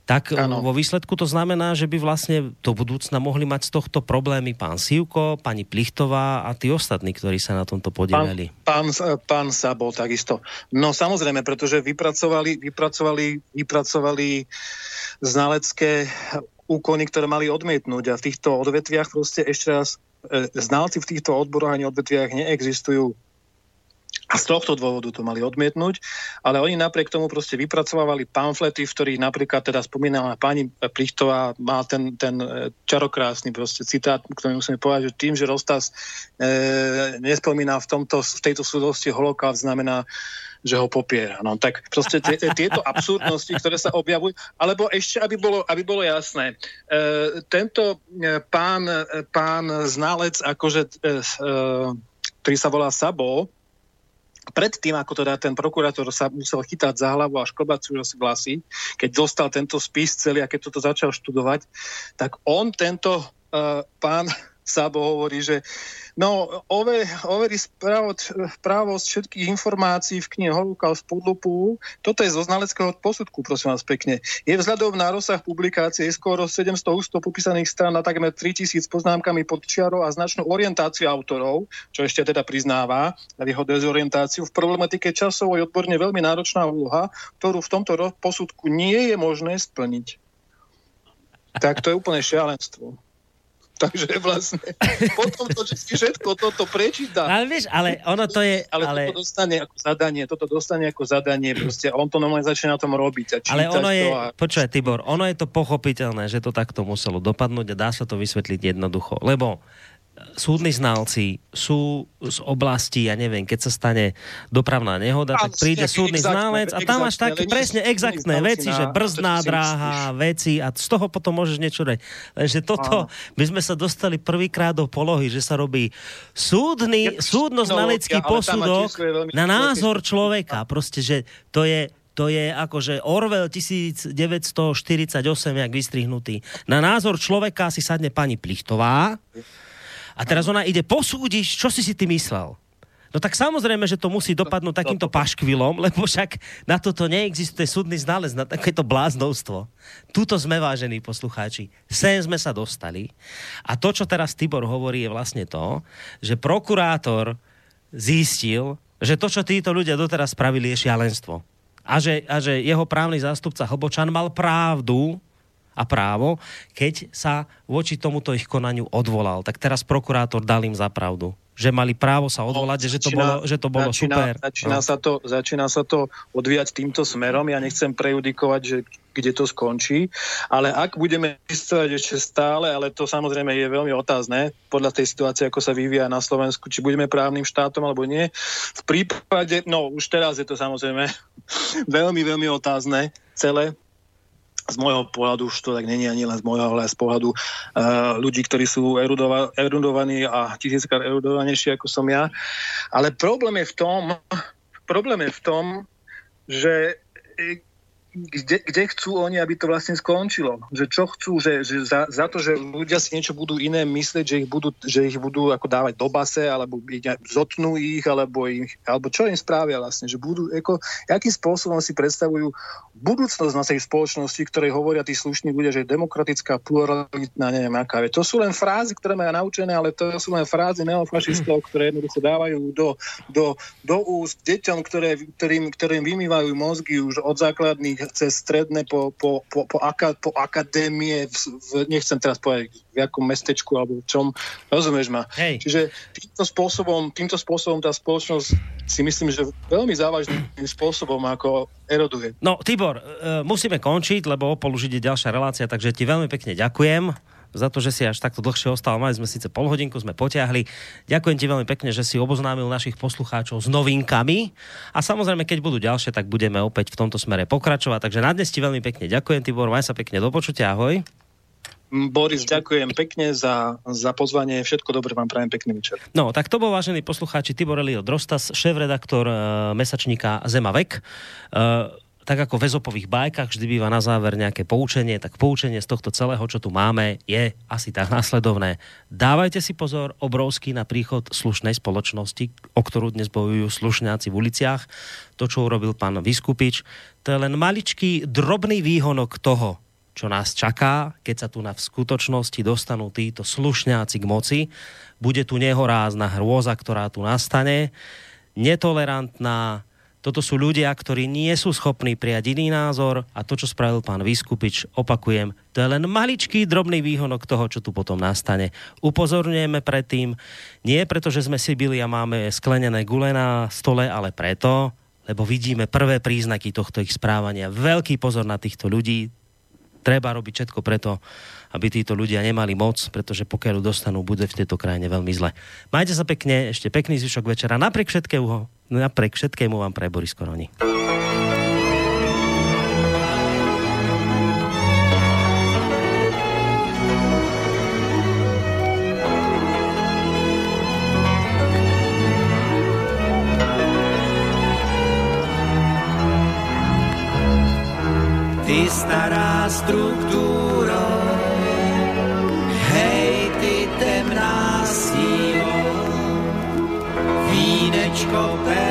tak ano. vo výsledku to znamená, že by vlastne do budúcna mohli mať z tohto problémy pán Sivko, pani Plichtová a tí ostatní, ktorí sa na tomto podielali. Pán, pán, pán Sabo takisto. No samozrejme, pretože vypracovali, vypracovali, vypracovali znalecké úkony, ktoré mali odmietnúť. A v týchto odvetviach proste ešte raz, e, znalci v týchto odboroch ani odvetviach neexistujú. A z tohto dôvodu to mali odmietnúť, ale oni napriek tomu proste vypracovávali pamflety, v ktorých napríklad teda spomínala pani Plichtová, má ten, ten e, čarokrásny proste citát, ktorý musíme povedať, že tým, že Rostas e, nespomína v, tomto, v tejto súdosti holokaust, znamená, že ho popiera. No tak proste t- tieto absurdnosti, ktoré sa objavujú, alebo ešte, aby bolo, aby bolo jasné, e, tento e, pán, e, pán znalec, akože, e, e, ktorý sa volá Sabo, predtým, ako teda ten prokurátor sa musel chytať za hlavu a šklbať si vlasy, keď dostal tento spis celý a keď toto začal študovať, tak on tento uh, pán Sabo hovorí, že no, over, overí právosť všetkých informácií v knihe Holocaust pod lupu. Toto je zo znaleckého posudku, prosím vás pekne. Je vzhľadom na rozsah publikácie skoro 700 ústov popísaných stran na takmer 3000 poznámkami pod čiarou a značnú orientáciu autorov, čo ešte teda priznáva jeho dezorientáciu. V problematike časov je odborne veľmi náročná úloha, ktorú v tomto posudku nie je možné splniť. Tak to je úplne šialenstvo. Takže vlastne potom to vždy všetko toto prečíta. Ale vieš, ale ono to je... Ale, ale... toto dostane ako zadanie, toto dostane ako zadanie, proste on to normálne začne na tom robiť. A ale ono je, a... počúaj Tibor, ono je to pochopiteľné, že to takto muselo dopadnúť a dá sa to vysvetliť jednoducho, lebo súdni znalci sú z oblasti, ja neviem, keď sa stane dopravná nehoda, tak príde súdny znalec a tam máš také presne exaktné veci, že brzdná dráha, veci a z toho potom môžeš niečo dať. Takže toto, my sme sa dostali prvýkrát do polohy, že sa robí súdny, súdno-znalecký posudok na názor človeka. Proste, že to je to je akože Orwell 1948, jak vystrihnutý. Na názor človeka si sadne pani Plichtová, a teraz ona ide posúdiť, čo si si ty myslel. No tak samozrejme, že to musí dopadnúť takýmto paškvilom, lebo však na toto neexistuje súdny znález, na takéto bláznovstvo. Tuto sme, vážení poslucháči, sem sme sa dostali. A to, čo teraz Tibor hovorí, je vlastne to, že prokurátor zistil, že to, čo títo ľudia doteraz spravili, je šialenstvo. A že, a že jeho právny zástupca Hlbočan mal pravdu, a právo, keď sa voči tomuto ich konaniu odvolal. Tak teraz prokurátor dal im za pravdu že mali právo sa odvolať, no, že, to bolo, že to bolo začína, super. Začína, no. sa to, začína sa to odvíjať týmto smerom. Ja nechcem prejudikovať, že kde to skončí, ale ak budeme existovať ešte stále, ale to samozrejme je veľmi otázne podľa tej situácie, ako sa vyvíja na Slovensku, či budeme právnym štátom alebo nie. V prípade, no už teraz je to samozrejme veľmi, veľmi otázne celé, z môjho pohľadu už to tak není ani len z môjho, ale z pohľadu uh, ľudí, ktorí sú erudova- erudovaní a tisíckrát erudovanejší ako som ja. Ale problém je v tom, problém je v tom, že kde, kde chcú oni, aby to vlastne skončilo. Že čo chcú, že, že za, za to, že ľudia si niečo budú iné myslieť, že ich budú, že ich budú ako dávať do base, alebo zotnú ich, alebo, ich, alebo čo im správia vlastne. Že budú, ako, akým spôsobom si predstavujú budúcnosť na tej spoločnosti, ktorej hovoria tí slušní ľudia, že je demokratická, pluralitná, neviem aká. To sú len frázy, ktoré majú naučené, ale to sú len frázy neofašistov, ktoré jednoducho dávajú do, do, do úst deťom, ktoré, ktorým, ktorým vymývajú mozgy už od základných cez stredné po, po, po, po, aka, po akadémie, v, v, nechcem teraz povedať v akom mestečku alebo v čom, rozumieš ma. Hej. Čiže týmto spôsobom, týmto spôsobom tá spoločnosť si myslím, že veľmi závažným spôsobom ako eroduje. No, Tibor, e, musíme končiť, lebo o pol už ide ďalšia relácia, takže ti veľmi pekne ďakujem za to, že si až takto dlhšie ostal. Mali sme síce pol hodinku, sme potiahli. Ďakujem ti veľmi pekne, že si oboznámil našich poslucháčov s novinkami. A samozrejme, keď budú ďalšie, tak budeme opäť v tomto smere pokračovať. Takže na dnes ti veľmi pekne ďakujem, Tibor. Maj sa pekne do počutia. Ahoj. Boris, ďakujem pekne za, za pozvanie. Všetko dobré vám prajem, pekný večer. No, tak to bol vážený poslucháči Tibor Elio Drostas, šéf-redaktor uh, mesačníka Zemavek. Uh, tak ako v ezopových bajkách vždy býva na záver nejaké poučenie, tak poučenie z tohto celého, čo tu máme, je asi tak následovné. Dávajte si pozor obrovský na príchod slušnej spoločnosti, o ktorú dnes bojujú slušňáci v uliciach. To, čo urobil pán Vyskupič, to je len maličký, drobný výhonok toho, čo nás čaká, keď sa tu na v skutočnosti dostanú títo slušňáci k moci. Bude tu nehorázna hrôza, ktorá tu nastane, netolerantná, toto sú ľudia, ktorí nie sú schopní prijať iný názor a to, čo spravil pán Vyskupič, opakujem, to je len maličký drobný výhonok toho, čo tu potom nastane. Upozorňujeme predtým, nie preto, že sme si byli a máme sklenené gule na stole, ale preto, lebo vidíme prvé príznaky tohto ich správania. Veľký pozor na týchto ľudí, treba robiť všetko preto, aby títo ľudia nemali moc, pretože pokiaľ dostanú, bude v tejto krajine veľmi zle. Majte sa pekne, ešte pekný zvyšok večera. Napriek všetkému, napriek všetkému vám pre Boris Koroni. Ty stará struktúra, go back.